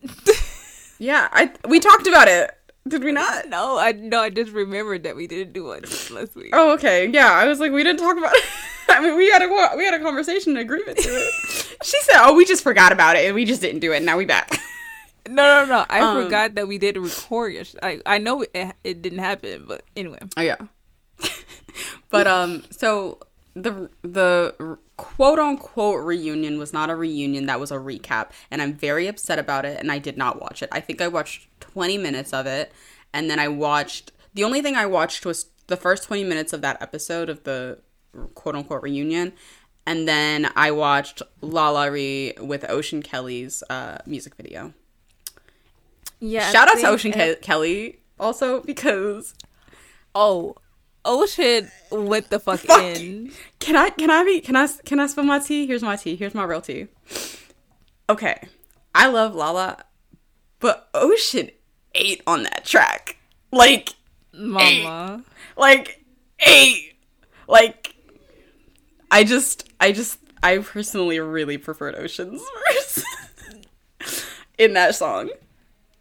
yeah, I we talked about it. Did we not? no, I no, I just remembered that we didn't do it last week. Oh, okay. Yeah, I was like, we didn't talk about it. I mean, we had a we had a conversation, an agreement to it. she said, "Oh, we just forgot about it, and we just didn't do it. And now we back." No, no, no! I Um, forgot that we didn't record. I I know it, it didn't happen, but anyway. Oh yeah. but um, so the the quote unquote reunion was not a reunion. That was a recap, and I'm very upset about it. And I did not watch it. I think I watched 20 minutes of it, and then I watched. The only thing I watched was the first 20 minutes of that episode of the quote unquote reunion. And then I watched LaLa Ri with Ocean Kelly's uh, music video. Yeah. Shout out to Ocean Ke- Kelly also because Oh, Ocean went the fuck, Fuck. in. Can I can I be can I can I spill my tea? Here's my tea. Here's my real tea. Okay. I love Lala, but Ocean ate on that track. Like Mama. like eight. Like I just I just I personally really preferred Ocean's verse in that song.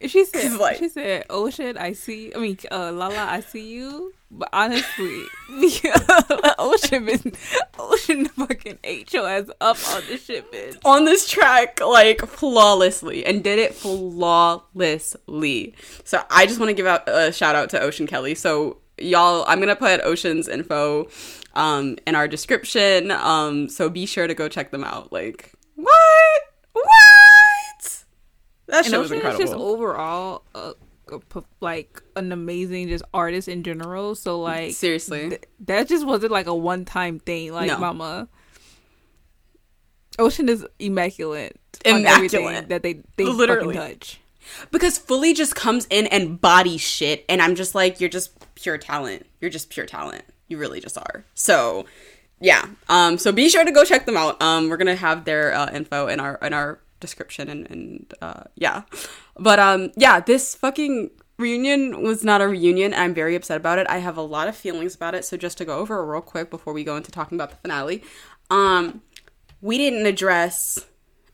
She said, like- she said, Ocean, I see, I mean, uh, Lala, I see you. But honestly, Ocean been, Ocean fucking ate your ass up on this shit, bitch. on this track like flawlessly and did it flawlessly. So I just want to give out a shout out to Ocean Kelly. So y'all, I'm gonna put Ocean's info um in our description. Um, so be sure to go check them out. Like what? What? That And was Ocean is incredible. just overall, uh, like an amazing just artist in general. So like, Seriously. th- that just wasn't like a one time thing. Like, No. Mama. Ocean is immaculate, Immaculate. that they they Literally. touch. because fully just comes in and body shit and i'm just like you're just pure talent you're just pure talent you really just are so yeah um so be sure to go check them out um we're gonna have their uh, info in our in our description and and uh yeah. But um yeah this fucking reunion was not a reunion i'm very upset about it. I have a lot of feelings about it so just to go over real quick before we go into talking about the finale um we didn't address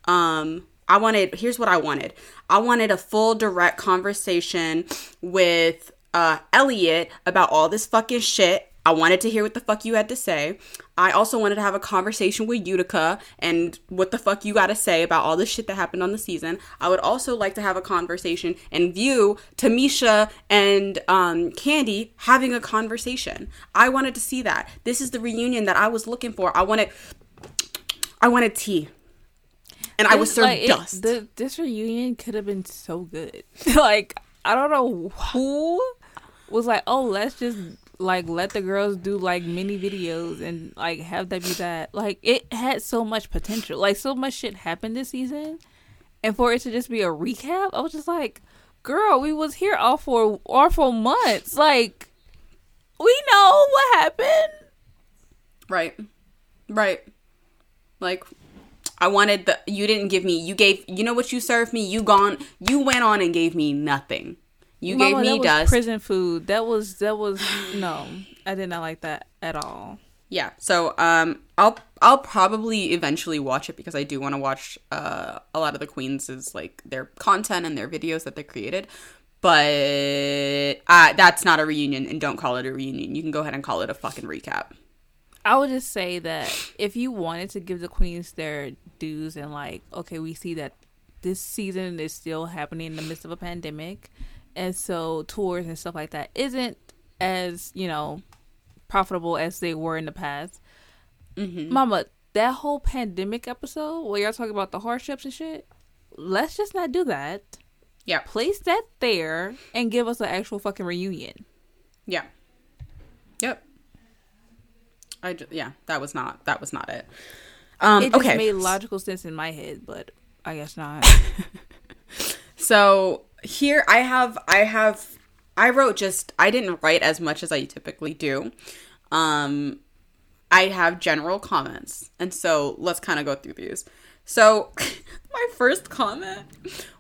um i wanted here's what i wanted. I wanted a full direct conversation with uh Elliott about all this fucking shit i wanted to hear what the fuck you had to say. I also wanted to have a conversation with utica and what the fuck you got to say about all this shit that happened on the season. I would also like to have a conversation and view tamisha and um Kandy having a conversation. I wanted to see that. This is the reunion that i was looking for. I wanted i wanted tea. And I was This- served like, it- dust. the, this reunion could have been so good. like I don't know who was like, oh, let's just like let the girls do like mini videos and like have that be that. Like it had so much potential. Like so much shit happened this season, and for it to just be a recap, I was just like, girl, we was here all for all for months. Like we know what happened. Right. Right. Like I wanted the you didn't give me you gave you know what you served me? You gone you went on and gave me nothing. You Mama, gave that me was dust. prison food. That was that was no. I did not like that at all. Yeah. So um I'll I'll probably eventually watch it because I do want to watch uh a lot of the queens' is like their content and their videos that they created. But uh, that's not a reunion and don't call it a reunion. You can go ahead and call it a fucking recap. I would just say that if you wanted to give the queens their dues and like, okay, we see that this season is still happening in the midst of a pandemic, and so tours and stuff like that isn't as you know profitable as they were in the past. Mama, that whole pandemic episode where y'all talking about the hardships and shit, let's just not do that. Yeah. Place that there and give us an actual fucking reunion. Yeah. Yep. I ju- yeah, that was not that was not it. Um It just okay. made logical sense in my head, but I guess not. So here I have I have I wrote just I didn't write as much as I typically do. Um I have general comments. And so let's kind of go through these. So my first comment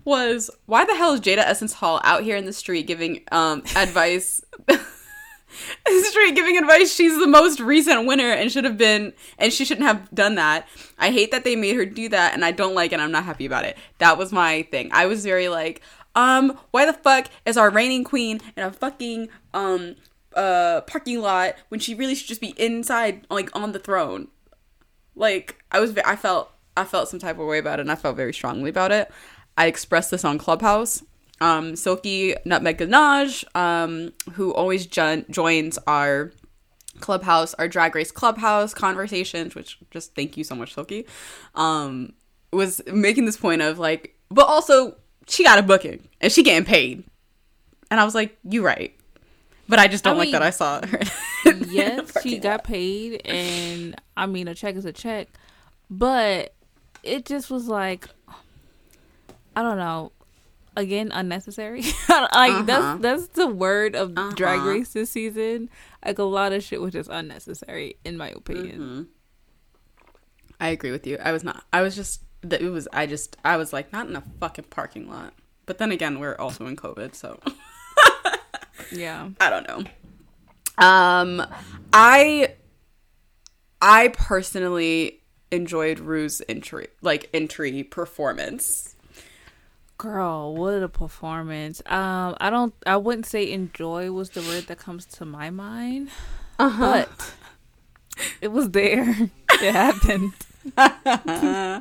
was why the hell is Jaida Essence Hall out here in the street giving um advice street giving advice she's the most recent winner and should have been and she shouldn't have done that i hate that they made her do that and i don't like it i'm not happy about it that was my thing i was very like um why the fuck is our reigning queen in a fucking um uh parking lot when she really should just be inside like on the throne? Like i was i felt i felt some type of way about it and i felt very strongly about it. I expressed this on clubhouse. Um silky nutmeg ganache um who always jo- joins our clubhouse our drag race clubhouse conversations which just thank you so much silky um was making this point of like but also she got a booking and she getting paid and i was like you right but i just don't I like mean, that i saw her yes, she got paid, and I mean, a check is a check, but it just was like, I don't know. Again, unnecessary. like Uh-huh. that's that's the word of Drag Uh-huh. Race this season. Like a lot of shit was just unnecessary, in my opinion. Mm-hmm. I agree with you. I was not. I was just. That it was. I just. I was like, not in a fucking parking lot. But then again, we're also in COVID, so Yeah, I don't know. Um, I. I personally enjoyed Ru's entry, like entry performance. girl, what a performance. Um, I don't. I wouldn't say enjoy was the word that comes to my mind, Uh-huh. but it was there. It happened. I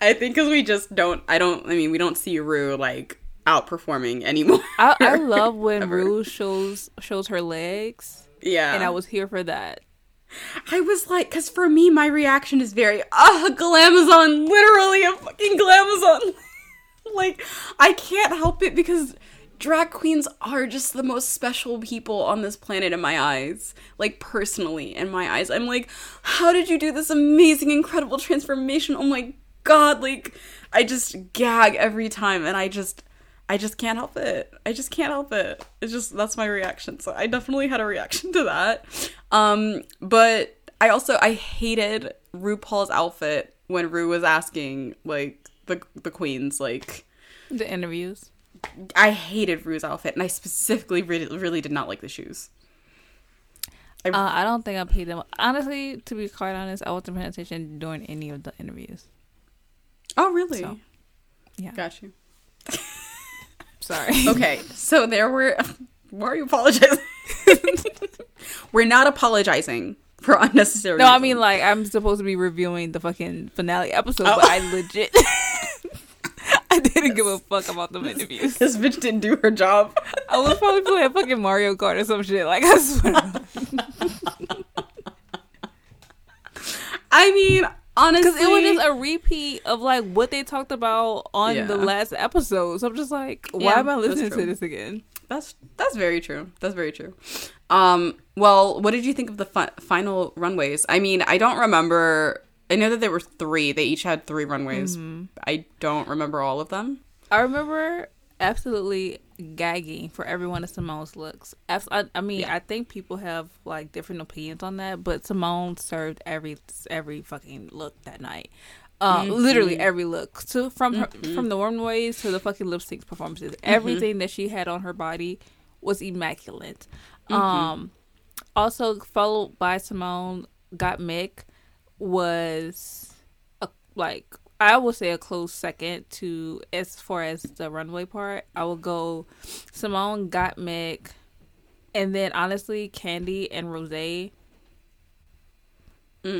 think because we just don't. I don't. I mean, we don't see Ru like outperforming anymore. I, I love when Ever. Ru shows shows her legs, yeah, and I was here for that. I was like, because for me, my reaction is very, ah, glamazon, literally a fucking glamazon. like, I can't help it because drag queens are just the most special people on this planet in my eyes. Like, personally, in my eyes. I'm like, how did you do this amazing, incredible transformation? Oh my god, like, I just gag every time, and I just. I just can't help it. I just can't help it. It's just that's my reaction. So I definitely had a reaction to that. Um, but I also I hated RuPaul's outfit when Ru was asking like the the queens like The interviews. I hated Ru's outfit and I specifically really really did not like the shoes. Uh, I don't think I paid them. Honestly, to be quite honest, I wasn't paying attention during any of the interviews. Oh really? So, yeah. Got you. Sorry. Okay, so there were. Why are you apologizing? we're not apologizing for unnecessary. No, I mean like I'm supposed to be reviewing the fucking finale episode, Oh. but I legit I didn't give a fuck about them interviews. this bitch didn't do her job. I was probably playing fucking Mario Kart or some shit. Like I swear. I mean, Honestly, Because it was just a repeat of like what they talked about on Yeah. the last episode. So I'm just like, why Yeah, am I listening to this again? That's that's very true. That's very true. Um, well, what did you think of the fi- final runways? I mean, I don't remember. I know that there were three. They each had three runways. I don't remember all of them. I remember absolutely gagging for every one of Symone's looks. I, I mean, Yeah. I think people have like different opinions on that, but Symone served every every fucking look that night. Um, literally every look. So from her, from the runways to the fucking lip sync performances, everything that she had on her body was immaculate. Um, also followed by Symone got Mick was a, like I will say a close second to as far as the runway part. I will go Symone got Mick, and then honestly Kandy and Rose. I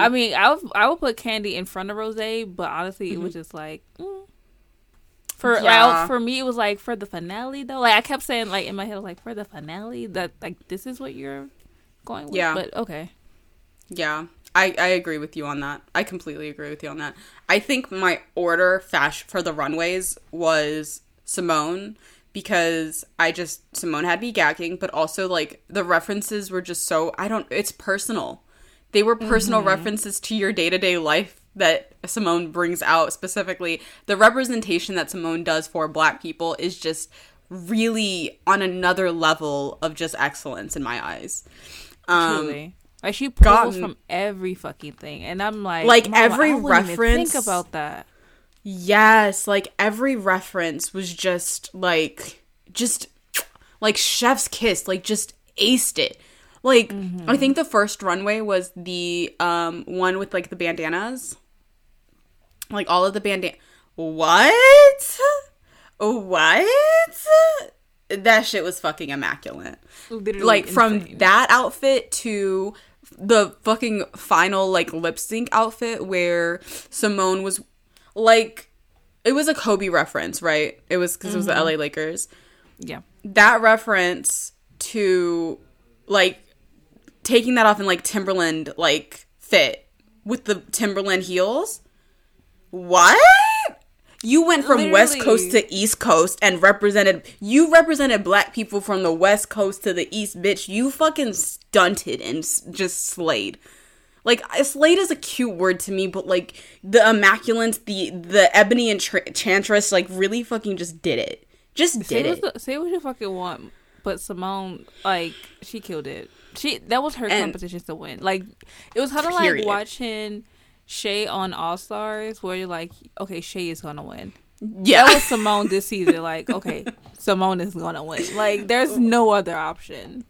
mean, I would I would put Kandy in front of Rose, but honestly, it was just like. mm. For like, for me, it was like for the finale though. Like I kept saying, like in my head, like for the finale that like this is what you're going with. Yeah. but okay. Yeah, I, I agree with you on that. I completely agree with you on that. I think my order fash for the runways was Symone because I just Symone had me gagging, but also like the references were just so I don't it's personal. They were personal references to your day to day life that Symone brings out specifically. The representation that Symone does for black people is just really on another level of just excellence in my eyes. Um, Truly. Like she pulls gotten- from every fucking thing, and I'm like, Like, every I wouldn't even reference- Think about that. Yes, like every reference was just like just like chef's kiss, like just aced it. Like I think the first runway was the um one with like the bandanas. Like all of the bandana What? What? That shit was fucking immaculate Literally, like from that outfit to the fucking final like lip sync outfit where Symone was like it was a Kobe reference, right? It was because it was the mm-hmm. LA Lakers. yeah, That reference to like taking that off in like Timberland like fit with the Timberland heels. What? You went from West Coast to East Coast and represented you represented black people from the West Coast to the East, bitch. You fucking stunted and just slayed. Like slayed is a cute word to me, but like the immaculate, the the ebony enchantress, like really fucking just did it. Just say did what, it. say what you fucking want, but Symone, like, she killed it. She that was her And- competition to win. Like, it was kind of like watching Shea on All Stars, where you're like, okay, Shea is gonna win. Yeah. That was Symone this season. Like, okay, Symone is gonna win. Like, there's no other option.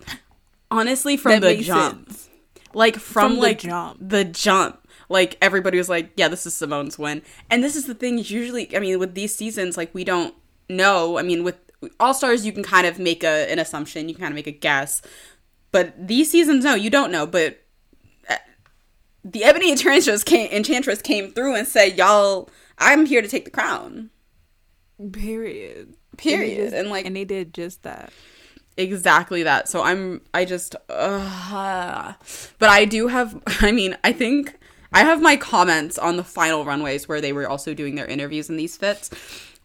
Honestly, from That the jump. sense. like from, From the like jump. the jump like everybody was like yeah this is Symone's win and this is the thing usually i mean with these seasons like we don't know i mean with all stars you can kind of make a an assumption you can kind of make a guess but these seasons no you don't know but the ebony enchantress came enchantress came through and said y'all i'm here to take the crown Period. Period. And, just- And, like- and they did just that. exactly that so i'm i just uh, but i do have i mean i think i have my comments on the final runways where they were also doing their interviews in these fits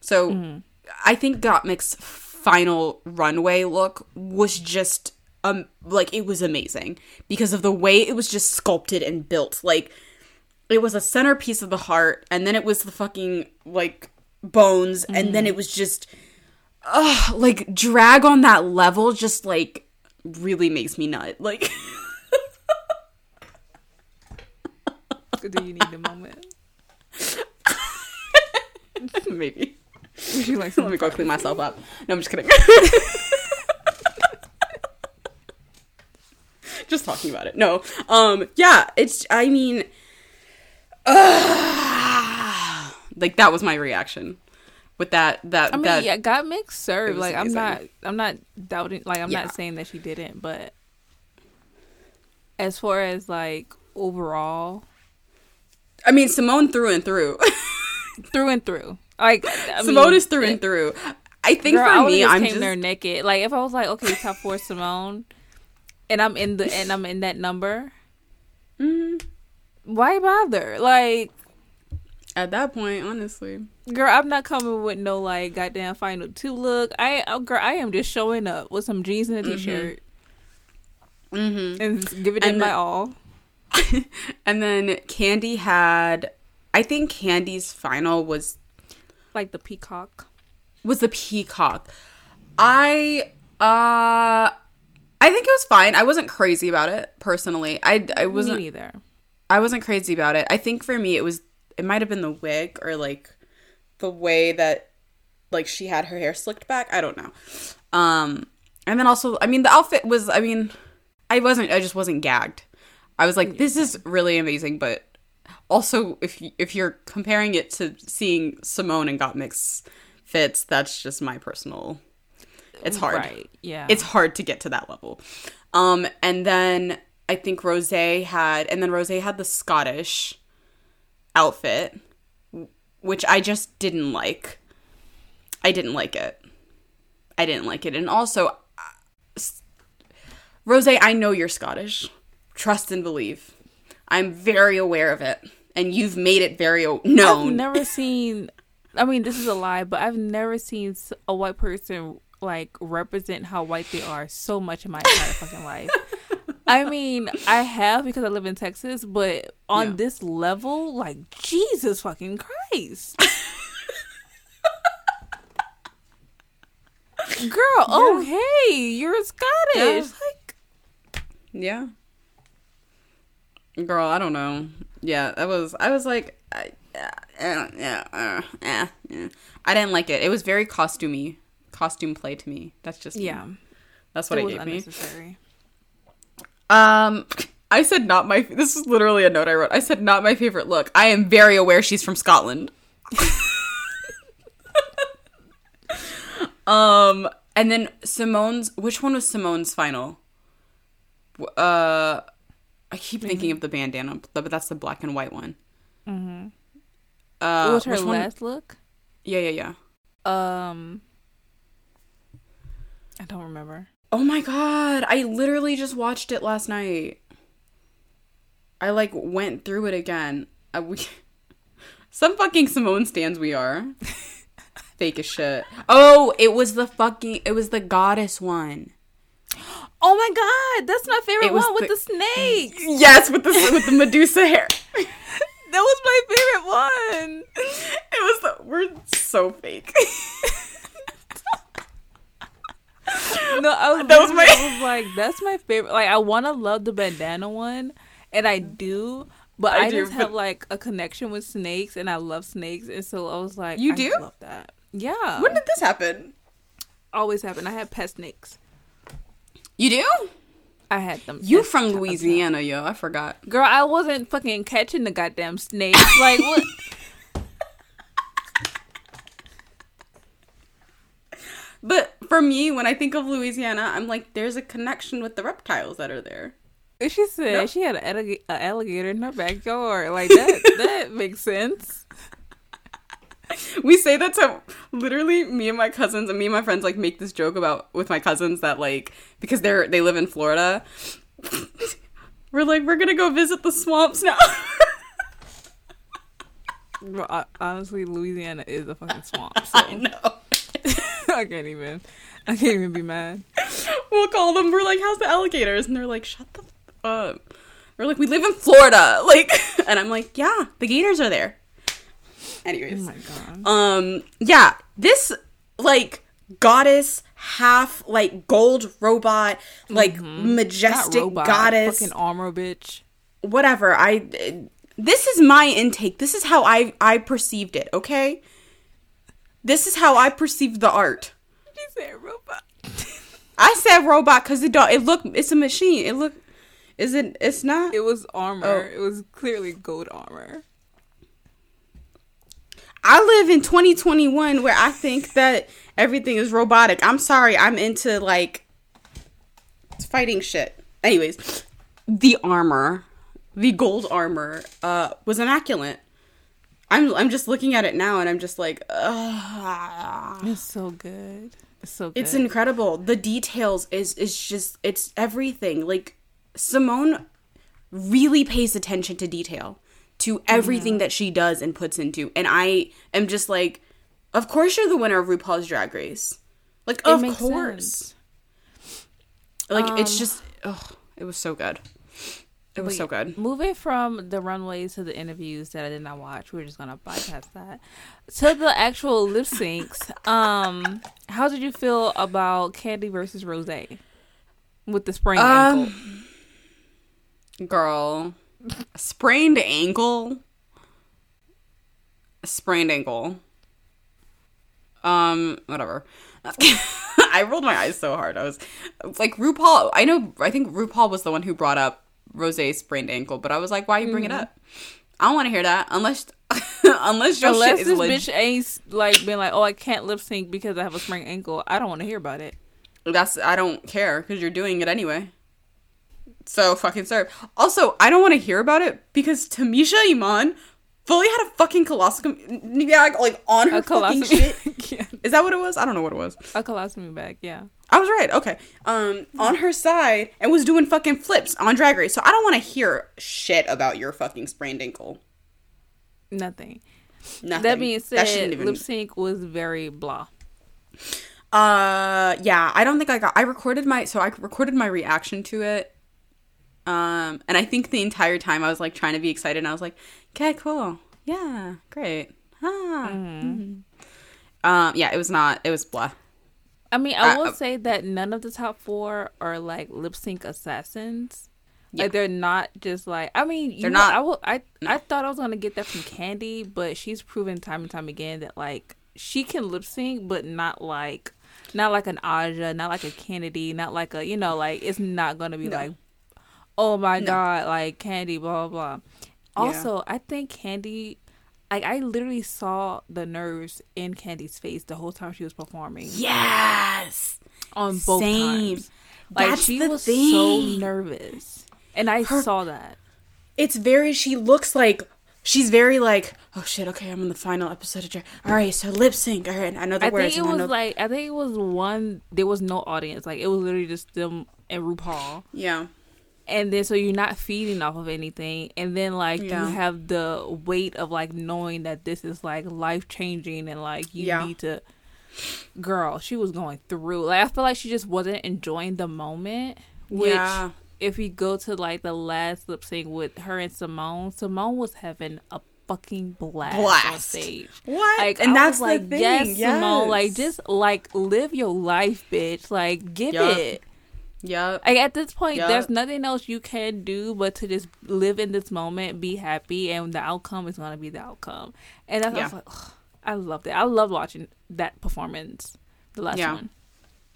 so i think gottmik's final runway look was just um like it was amazing because of the way it was just sculpted and built. Like it was a centerpiece of the heart and then it was the fucking like bones and then it was just ugh, like drag on that level just like really makes me nut. Like Do you need a moment? maybe. Would you like let me go clean myself up. No i'm just kidding just talking about it no um yeah it's i mean ugh, like that was my reaction with that that I mean, that yeah, got mixed it serve. Like I'm not, I'm not doubting. Like I'm Yeah. not saying that she didn't, but as far as like overall, i mean Symone through and through through and through, like I Symone mean, is through and through i think girl, for I me i'm came just there naked. Like if I was like, okay, top four Symone, and I'm in the and I'm in that number, Mhm. why bother? Like At that point, honestly. Girl, I'm not coming with no like goddamn final two look. I oh, girl, I am just showing up with some jeans and a t-shirt Mm-hmm. and giving And it my all. And then Kandy had I think Kandy's final was Like the peacock. was the peacock. I uh I think it was fine. I wasn't crazy about it personally. I I wasn't neither. I wasn't crazy about it. I think for me it was it might have been the wig or like the way that like she had her hair slicked back. I don't know. Um and then also I mean the outfit was I mean I wasn't I just wasn't gagged. I was like this is really amazing but also if you- if you're comparing it to seeing Symone and Gottmix fits that's just my personal it's hard Right. Yeah. it's hard to get to that level. Um, and then I think Rose had, and then Rose had the Scottish outfit, which I just didn't like. I didn't like it. I didn't like it, and also, uh, Rose, I know you're Scottish. Trust and believe. I'm very aware of it, and you've made it very o- I've known. never seen. I mean, this is a lie, but I've never seen a white person like represent how white they are so much in my entire fucking life. I mean, I have because I live in Texas, but on Yeah. this level, like Jesus fucking Christ. Girl, oh hey, you're Scottish. Yeah. Like Yeah. Girl, I don't know. Yeah, that was. I was like, I, yeah, yeah, yeah, uh, yeah, yeah. I didn't like it. It was very costumey, costume play to me. That's just me. yeah, That's what it gave me. Um, I said not my. This is literally a note I wrote. I said not my favorite look. I am very aware she's from Scotland. um, and then Symone's. Which one was Symone's final? Uh, I keep thinking of the bandana, but that's the black and white one. Mm-hmm. Uh, what was her which one- last look? Yeah, yeah, yeah. Um, I don't remember. Oh my god, I literally just watched it last night. I like went through it again. Uh, we, some fucking Symone stands we are. Fake as shit. Oh, it was the fucking. It was the goddess one. Oh my god, that's my favorite one with the- the, snakes. Yes, with the with the Medusa hair. That was my favorite one. It was the. We're so fake. No, I was, That was my- I was like, that's my favorite. Like, I want to love the bandana one, and I do, but I I, do, just have like a connection with snakes, and I love snakes, and so I was like, You I do? love that. Yeah, when did this happen? always happen. I had pet snakes. You do? I had them. You from. Louisiana, yo? I forgot. Girl, I wasn't fucking catching the goddamn snakes. Like what? But for me, when I think of Louisiana, I'm like, there's a connection with the reptiles that are there. She said No. she had an allig- a alligator in her backyard. Like that. that makes sense. We say that to literally me and my cousins and me and my friends like make this joke about with my cousins that like because they're they live in Florida. we're like we're gonna go visit the swamps now. Honestly, Louisiana is a fucking swamp. So I know. I can't even. I can't even be mad. We'll call them. We're like, "How's the alligators?" And they're like, "Shut the f- up." We're like, "We live in Florida." Like, and I'm like, "Yeah, the gators are there." Oh Anyways, my god. um yeah this like goddess half like gold robot like majestic Mm-hmm. Not robot, goddess Fucking armor bitch. whatever i this is my intake this is how i i perceived it okay this is how i perceive the art She said robot. i said robot because it don't it look it's a machine it look is it it's not It was armor. Oh. It was clearly gold armor. I live in 2021 where I think that everything is robotic. I'm sorry, I'm into like fighting shit. Anyways, the armor, the gold armor, uh, was immaculate. I'm I'm just looking at it now and I'm just like, ugh. It's so good. It's so good. It's incredible. The details is is just it's everything. Like Symone really pays attention to detail to everything that she does and puts into. And I am just like, of course you're the winner of RuPaul's Drag Race. Like, of makes course. Like, it's um, just, oh, it was so good. It was so good. Moving from the runways to the interviews that I did not watch, we're just gonna bypass that. To the actual lip syncs, um, how did you feel about Kandy versus Rose with the sprained ankle? Um, girl, a sprained ankle. Sprained ankle. Um, whatever. I rolled my eyes so hard. I was like, RuPaul. I know. I think RuPaul was the one who brought up Rose's sprained ankle, but I was like, why you bring it mm-hmm. up? I don't want to hear that unless unless your Unless shit this bitch ain't like been like, oh, I can't lip sync because I have a sprained ankle. I don't want to hear about it. That's I don't care because you're doing it anyway. So fucking serve. Also, I don't want to hear about it because Tamisha Iman fully had a fucking colostomy bag like on her A fucking shit. yeah, Is that what it was? I don't know what it was. a colostomy bag. Yeah. I was right. Okay. Um, on her side and was doing fucking flips on Drag Race. So I don't want to hear shit about your fucking sprained ankle. Nothing. Nothing. That being said, shouldn't even- lip sync was very blah. Uh, yeah, I don't think I got. I recorded my so I recorded my reaction to it. Um, and I think the entire time I was like trying to be excited, and I was like, "Okay, cool, yeah, great." Ah. mhm. Um, yeah, it was not. It was blah. I mean, I Uh, will uh, say that none of the top four are like lip sync assassins. Yeah. Like they're not just like. I mean, They're know, not- I will. I I thought I was gonna get that from Kandy, but she's proven time and time again that like she can lip sync, but not like not like an Aja, not like a Kennedy, not like a you know like it's not gonna be No. like, oh my No. god, like Kandy, blah blah blah. Also, I think Kandy. Like I literally saw the nerves in Kandy's face the whole time she was performing Yes, on both Same. times. Like That's she the was so nervous, and I Her- saw that. it's very. She looks like she's very like. Oh shit! Okay, I'm in the final episode of Drag. All right, so lip sync. All right, I know the I words. think it and I was know- like I think it was one. There was no audience. Like it was literally just them and RuPaul, yeah, and then so you're not feeding off of anything, and then like Yeah. you have the weight of like knowing that this is like life changing, and like you Yeah. need to. Girl, she was going through. Like I feel like she just wasn't enjoying the moment. Which Yeah. if we go to like the last lip sync with her and Symone, Symone was having a fucking blast, on stage. What? Like, and I that's like, thing. yes, Symone, like just like live your life, bitch. Like give Yup. it. Yep. Like at this point, Yup. there's nothing else you can do but to just live in this moment, be happy, and the outcome is gonna be the outcome. And that's I was like, I loved it. I loved watching that performance, the last Yeah. one.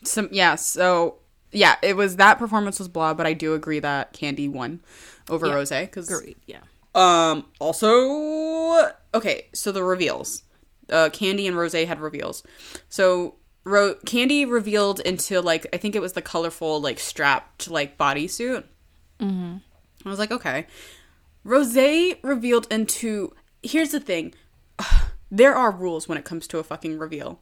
Some yeah, so yeah, it was that performance was blah, but I do agree that Kandy won over Yeah. Rose because Great, yeah. um also okay, so the reveals, uh, Kandy and Rose had reveals, so. Ro- Kandy revealed into like I think it was the colorful like strapped like bodysuit. Mm-hmm. I was like, okay. Rose revealed into. Here's the thing. There are rules when it comes to a fucking reveal.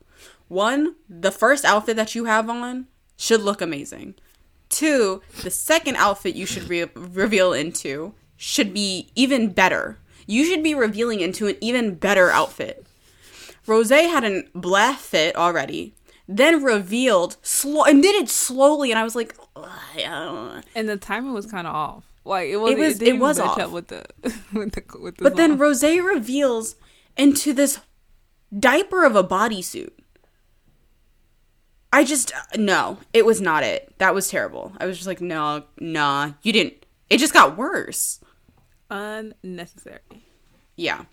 One, the first outfit that you have on should look amazing. Two, the second outfit you should re- reveal into should be even better. You should be revealing into an even better outfit. Rose had a blah fit already, then revealed slow and did it slowly, and I was like, I don't know." And the timing was kind of off. Like it was. It was- It, it was off. with the with the with the. But then song. Rose reveals into this diaper of a bodysuit. I just no, it was not it. That was terrible. I was just like, no, nah, you didn't. It just got worse. unnecessary. Yeah.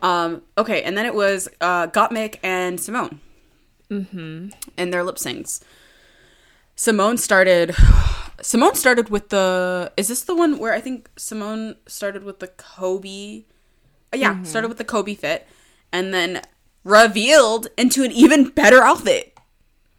Um. Okay, and then it was uh, Gottmik and Symone. Mm-hmm. And their lip syncs. Symone started. Symone started with the. Is this the one where I think Symone started with the Kobe? Yeah, started with the Kobe fit, and then revealed into an even better outfit.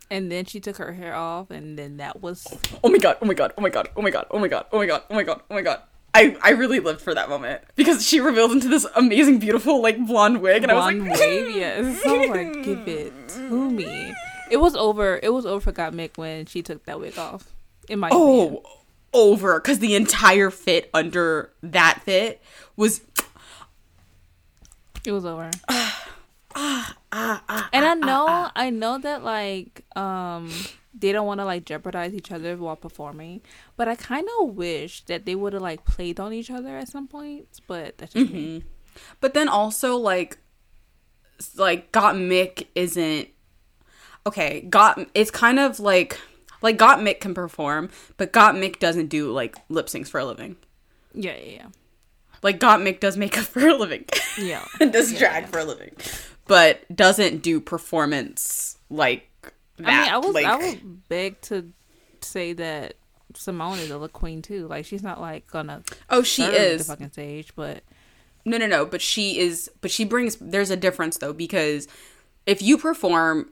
And then she took her hair off, and then that was Oh my god! Oh my god! Oh my god! Oh my god! Oh my god! Oh my god! Oh my god! Oh my god! I I really lived for that moment because she revealed into this amazing, beautiful like blonde wig, and blonde I was like, wave. Yes, oh so like give it to me. It was over. It was over for Gottmik when she took that wig off. In my oh, opinion. oh over because the entire fit under that fit was It was over. Ah, ah, ah, and I know, I know that like um they don't want to like jeopardize each other while performing, but I kind of wish that they would have like played on each other at some points. But that's just me. Mm-hmm. But then also like like Gottmik isn't okay. Got it's kind of like like Gottmik can perform, but Gottmik doesn't do like lip syncs for a living. Yeah, yeah, yeah. Like Gottmik does makeup for a living. yeah. Yeah. and does drag for a living, but doesn't do performance like that. I mean, I was like, I would beg to say that Symone is a look queen too. Like she's not like gonna oh, she is the fucking stage, but No, no, no. But she is. But she brings. There's a difference though because if you perform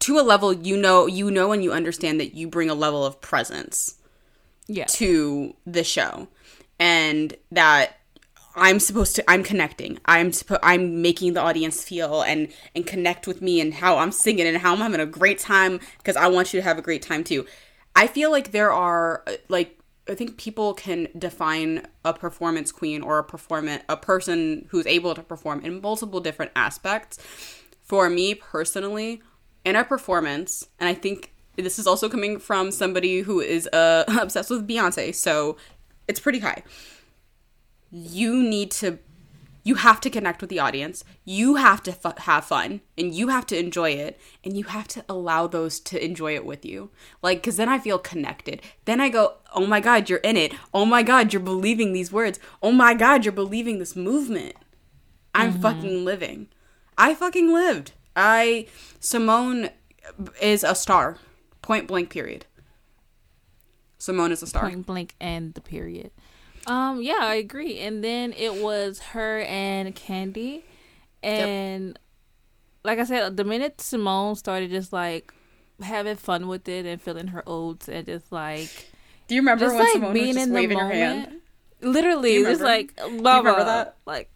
to a level, you know, you know, and you understand that you bring a level of presence yeah, to the show, and that I'm supposed to. I'm connecting. I'm suppo- I'm making the audience feel and and connect with me and how I'm singing and how I'm having a great time because I want you to have a great time too. I feel like there are uh, like I think people can define a performance queen or a performant a person who's able to perform in multiple different aspects. For me personally, in a performance, and I think this is also coming from somebody who is uh, obsessed with Beyonce, so it's pretty high. You need to you have to connect with the audience. You have to f- have fun and you have to enjoy it and you have to allow those to enjoy it with you. Like, cause then I feel connected. Then I go, oh my God, you're in it. Oh my God, you're believing these words. Oh my God, you're believing this movement. I'm mm-hmm. fucking living. I fucking lived. I, Symone is a star. Point blank, period. Symone is a star. point blank and the period. Um, yeah, I agree. And then it was her and Kandy, and like I said, the minute Symone started just like having fun with it and filling her oats and just like Do you remember just when like Symone being was in the waving her hand? Literally, just like you mama, remember that? like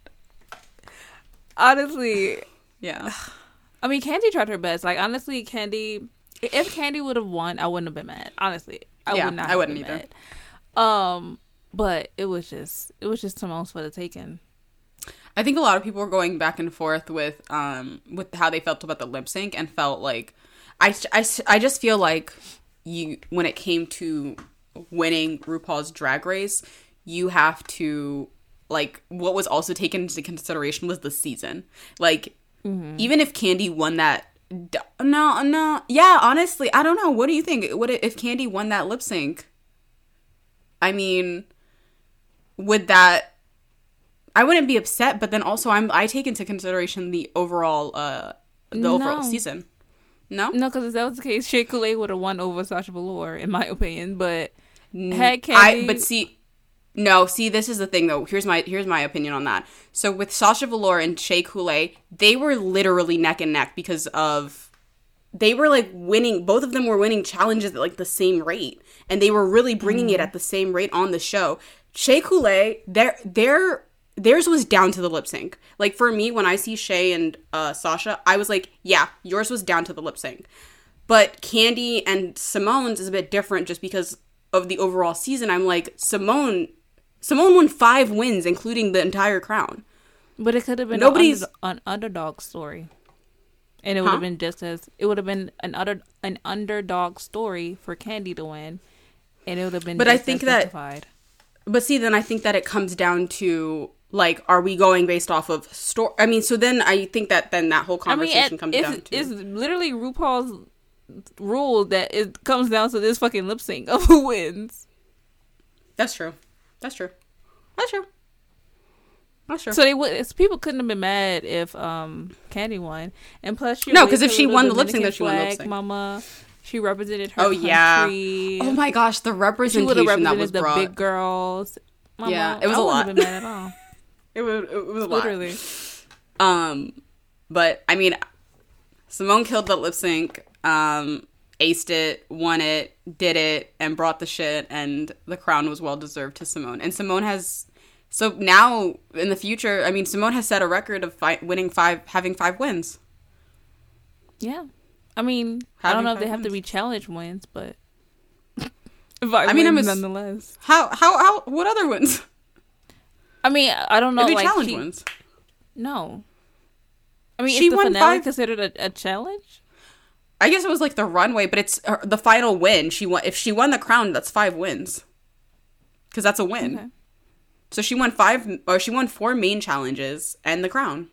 honestly, Yeah. I mean, Kandy tried her best. Like honestly, Kandy. If Kandy would have won, I wouldn't have been mad. Honestly, I Yeah, would not. I wouldn't been either. Mad. Um, but it was just it was just Symone's for the taking. I think a lot of people were going back and forth with um with how they felt about the lip sync and felt like I, I, I just feel like you when it came to winning RuPaul's Drag Race, you have to like what was also taken into consideration was the season. Like even if Kandy won that no no yeah honestly I don't know what do you think what if Kandy won that lip sync? I mean would that I wouldn't be upset, but then also I'm I take into consideration the overall uh the overall season. No? No, because if that was the case, Shea Coulee would have won over Sasha Velour, in my opinion. But had I but see no, see this is the thing though. Here's my here's my opinion on that. So with Sasha Velour and Shea Coulee, they were literally neck and neck because of they were like winning both of them were winning challenges at like the same rate and they were really bringing it at the same rate on the show Shea Coulee their their theirs was down to the lip sync like for me when I see Shea and uh, Sasha I was like yeah yours was down to the lip sync but Kandy and Symone's is a bit different just because of the overall season I'm like Symone Symone won five wins including the entire crown but it could have been Nobody's- an, under, an underdog story, and it would Huh? have been just as it would have been an under an underdog story for Kandy to win, and it would have been. But I think as that- justified. But see, then I think that it comes down to like, are we going based off of story? I mean, so then I think that then that whole I mean, conversation comes down to it's literally RuPaul's rule that it comes down to this fucking lip sync of who wins. that's true, that's true, that's true, that's true. So they would. it's- People couldn't have been mad if um Kandy won, and plus she No, 'cause if she won the lip sync, then she won the lip sync. Mama, she represented her oh yeah, country. oh my gosh, the representation she representation that was the brought. big girls. Mama, Yeah, it was I a lot. Been mad at all. it was it was a lot. Literally. Um, but I mean, Symone killed the lip sync. Um, aced it, won it, did it, and brought the shit. And the crown was well deserved to Symone. And Symone has. So now in the future, I mean, Symone has set a record of fi- winning five, having five wins. Yeah. I mean, I don't know if they have to be challenge wins, but five I mean, I'm wins nonetheless. How how how what other wins? I mean, I don't know. Maybe like challenge she- wins. No. I mean, She is the won finale five- considered a, a challenge? I guess it was like the runway, but it's her, the final win. She won. If she won the crown, that's five wins. Because that's a win. Okay. So she won five, or she won four main challenges and the crown.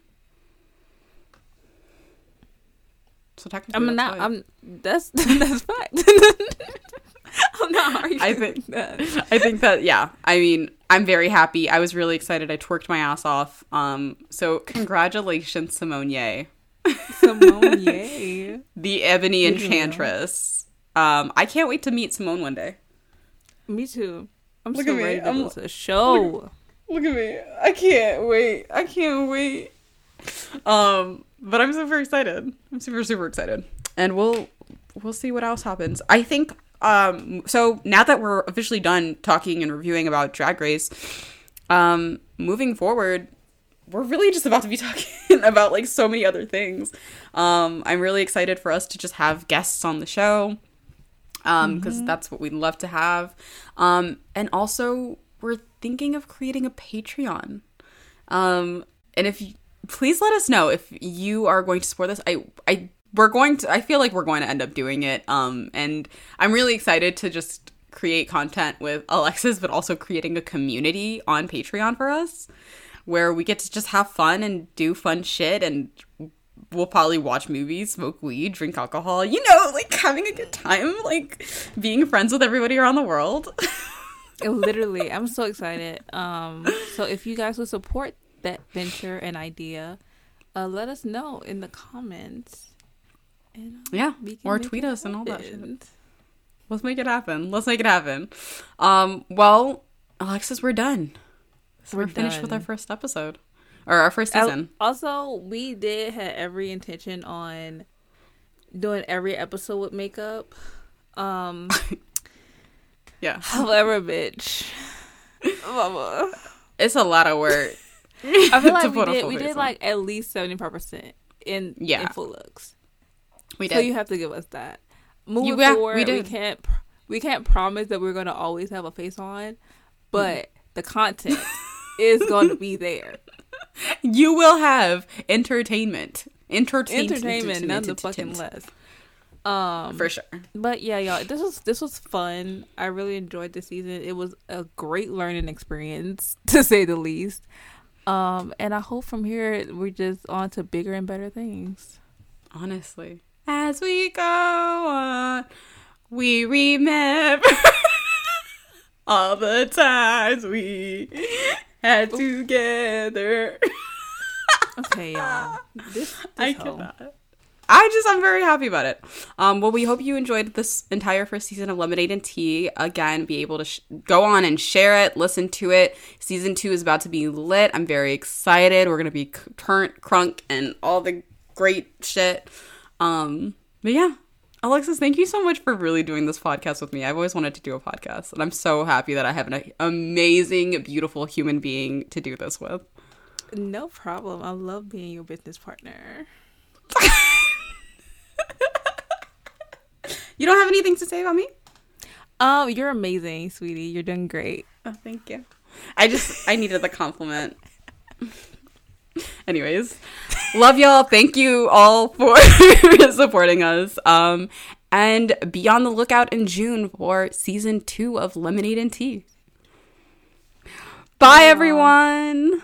So technically, I'm not. I'm. That's that's fact. I'm not arguing. I think that. I think that yeah. I mean, I'm very happy. I was really excited. I twerked my ass off. Um, so congratulations, Symone Ye, Symone, yay! the Ebony. Enchantress. Um, I can't wait to meet Symone one day. Me too. I'm Look so ready to I'm- go to the show. Look at me. I can't wait. I can't wait. Um, but I'm super excited. I'm super super excited. And we'll we'll see what else happens. I think um so now that we're officially done talking and reviewing about Drag Race, um moving forward, we're really just about to be talking about like so many other things. Um I'm really excited for us to just have guests on the show um because that's what we'd love to have um and also we're thinking of creating a patreon um and if you, please let us know if you are going to support this i i we're going to i feel like we're going to end up doing it um and i'm really excited to just create content with alexis but also creating a community on patreon for us where we get to just have fun and do fun shit and we'll probably watch movies, smoke weed, drink alcohol, you know, like having a good time, like being friends with everybody around the world. Literally, I'm so excited. Um, so if you guys would support that venture and idea, uh, let us know in the comments. And, uh, yeah, or tweet us and all that shit. Let's make it happen. Let's make it happen. Um, well, Alexis, we're done. So we're, We're finished with our first episode or our first season. Also, we did have every intention on doing every episode with makeup. Um, yeah, however, bitch, mama. it's a lot of work. I feel like we did. We did like at least seventy five percent in Yeah. in full looks. we did. So you have to give us that. Moving You- we forward, we, did. can't we can't promise that we're gonna always have a face on, but the content is going to be there. you will have entertainment. Entertainment. Entertainment, none the fucking less. Um, For sure. but yeah, y'all, this was this was fun. I really enjoyed this season. It was a great learning experience, to say the least. Um, and I hope from here we're just on to bigger and better things. honestly. As we go on, we remember all the times we had together. Okay, y'all. This, this I cannot. I just, I'm very happy about it. Um, well, we hope you enjoyed this entire first season of Lemonade and Tea. Again, be able to sh- go on and share it, listen to it. Season two is about to be lit. I'm very excited. We're gonna be current crunk, and all the great shit. Um, but yeah, Alexis, thank you so much for really doing this podcast with me. I've always wanted to do a podcast, and I'm so happy that I have an amazing, beautiful human being to do this with. No problem. I love being your business partner. You don't have anything to say about me? Oh, you're amazing, sweetie. You're doing great. Oh, thank you. I just I needed the compliment. Anyways, love y'all. Thank you all for supporting us. Um, and be on the lookout in June for season two of Lemonade and Tea. Bye, everyone.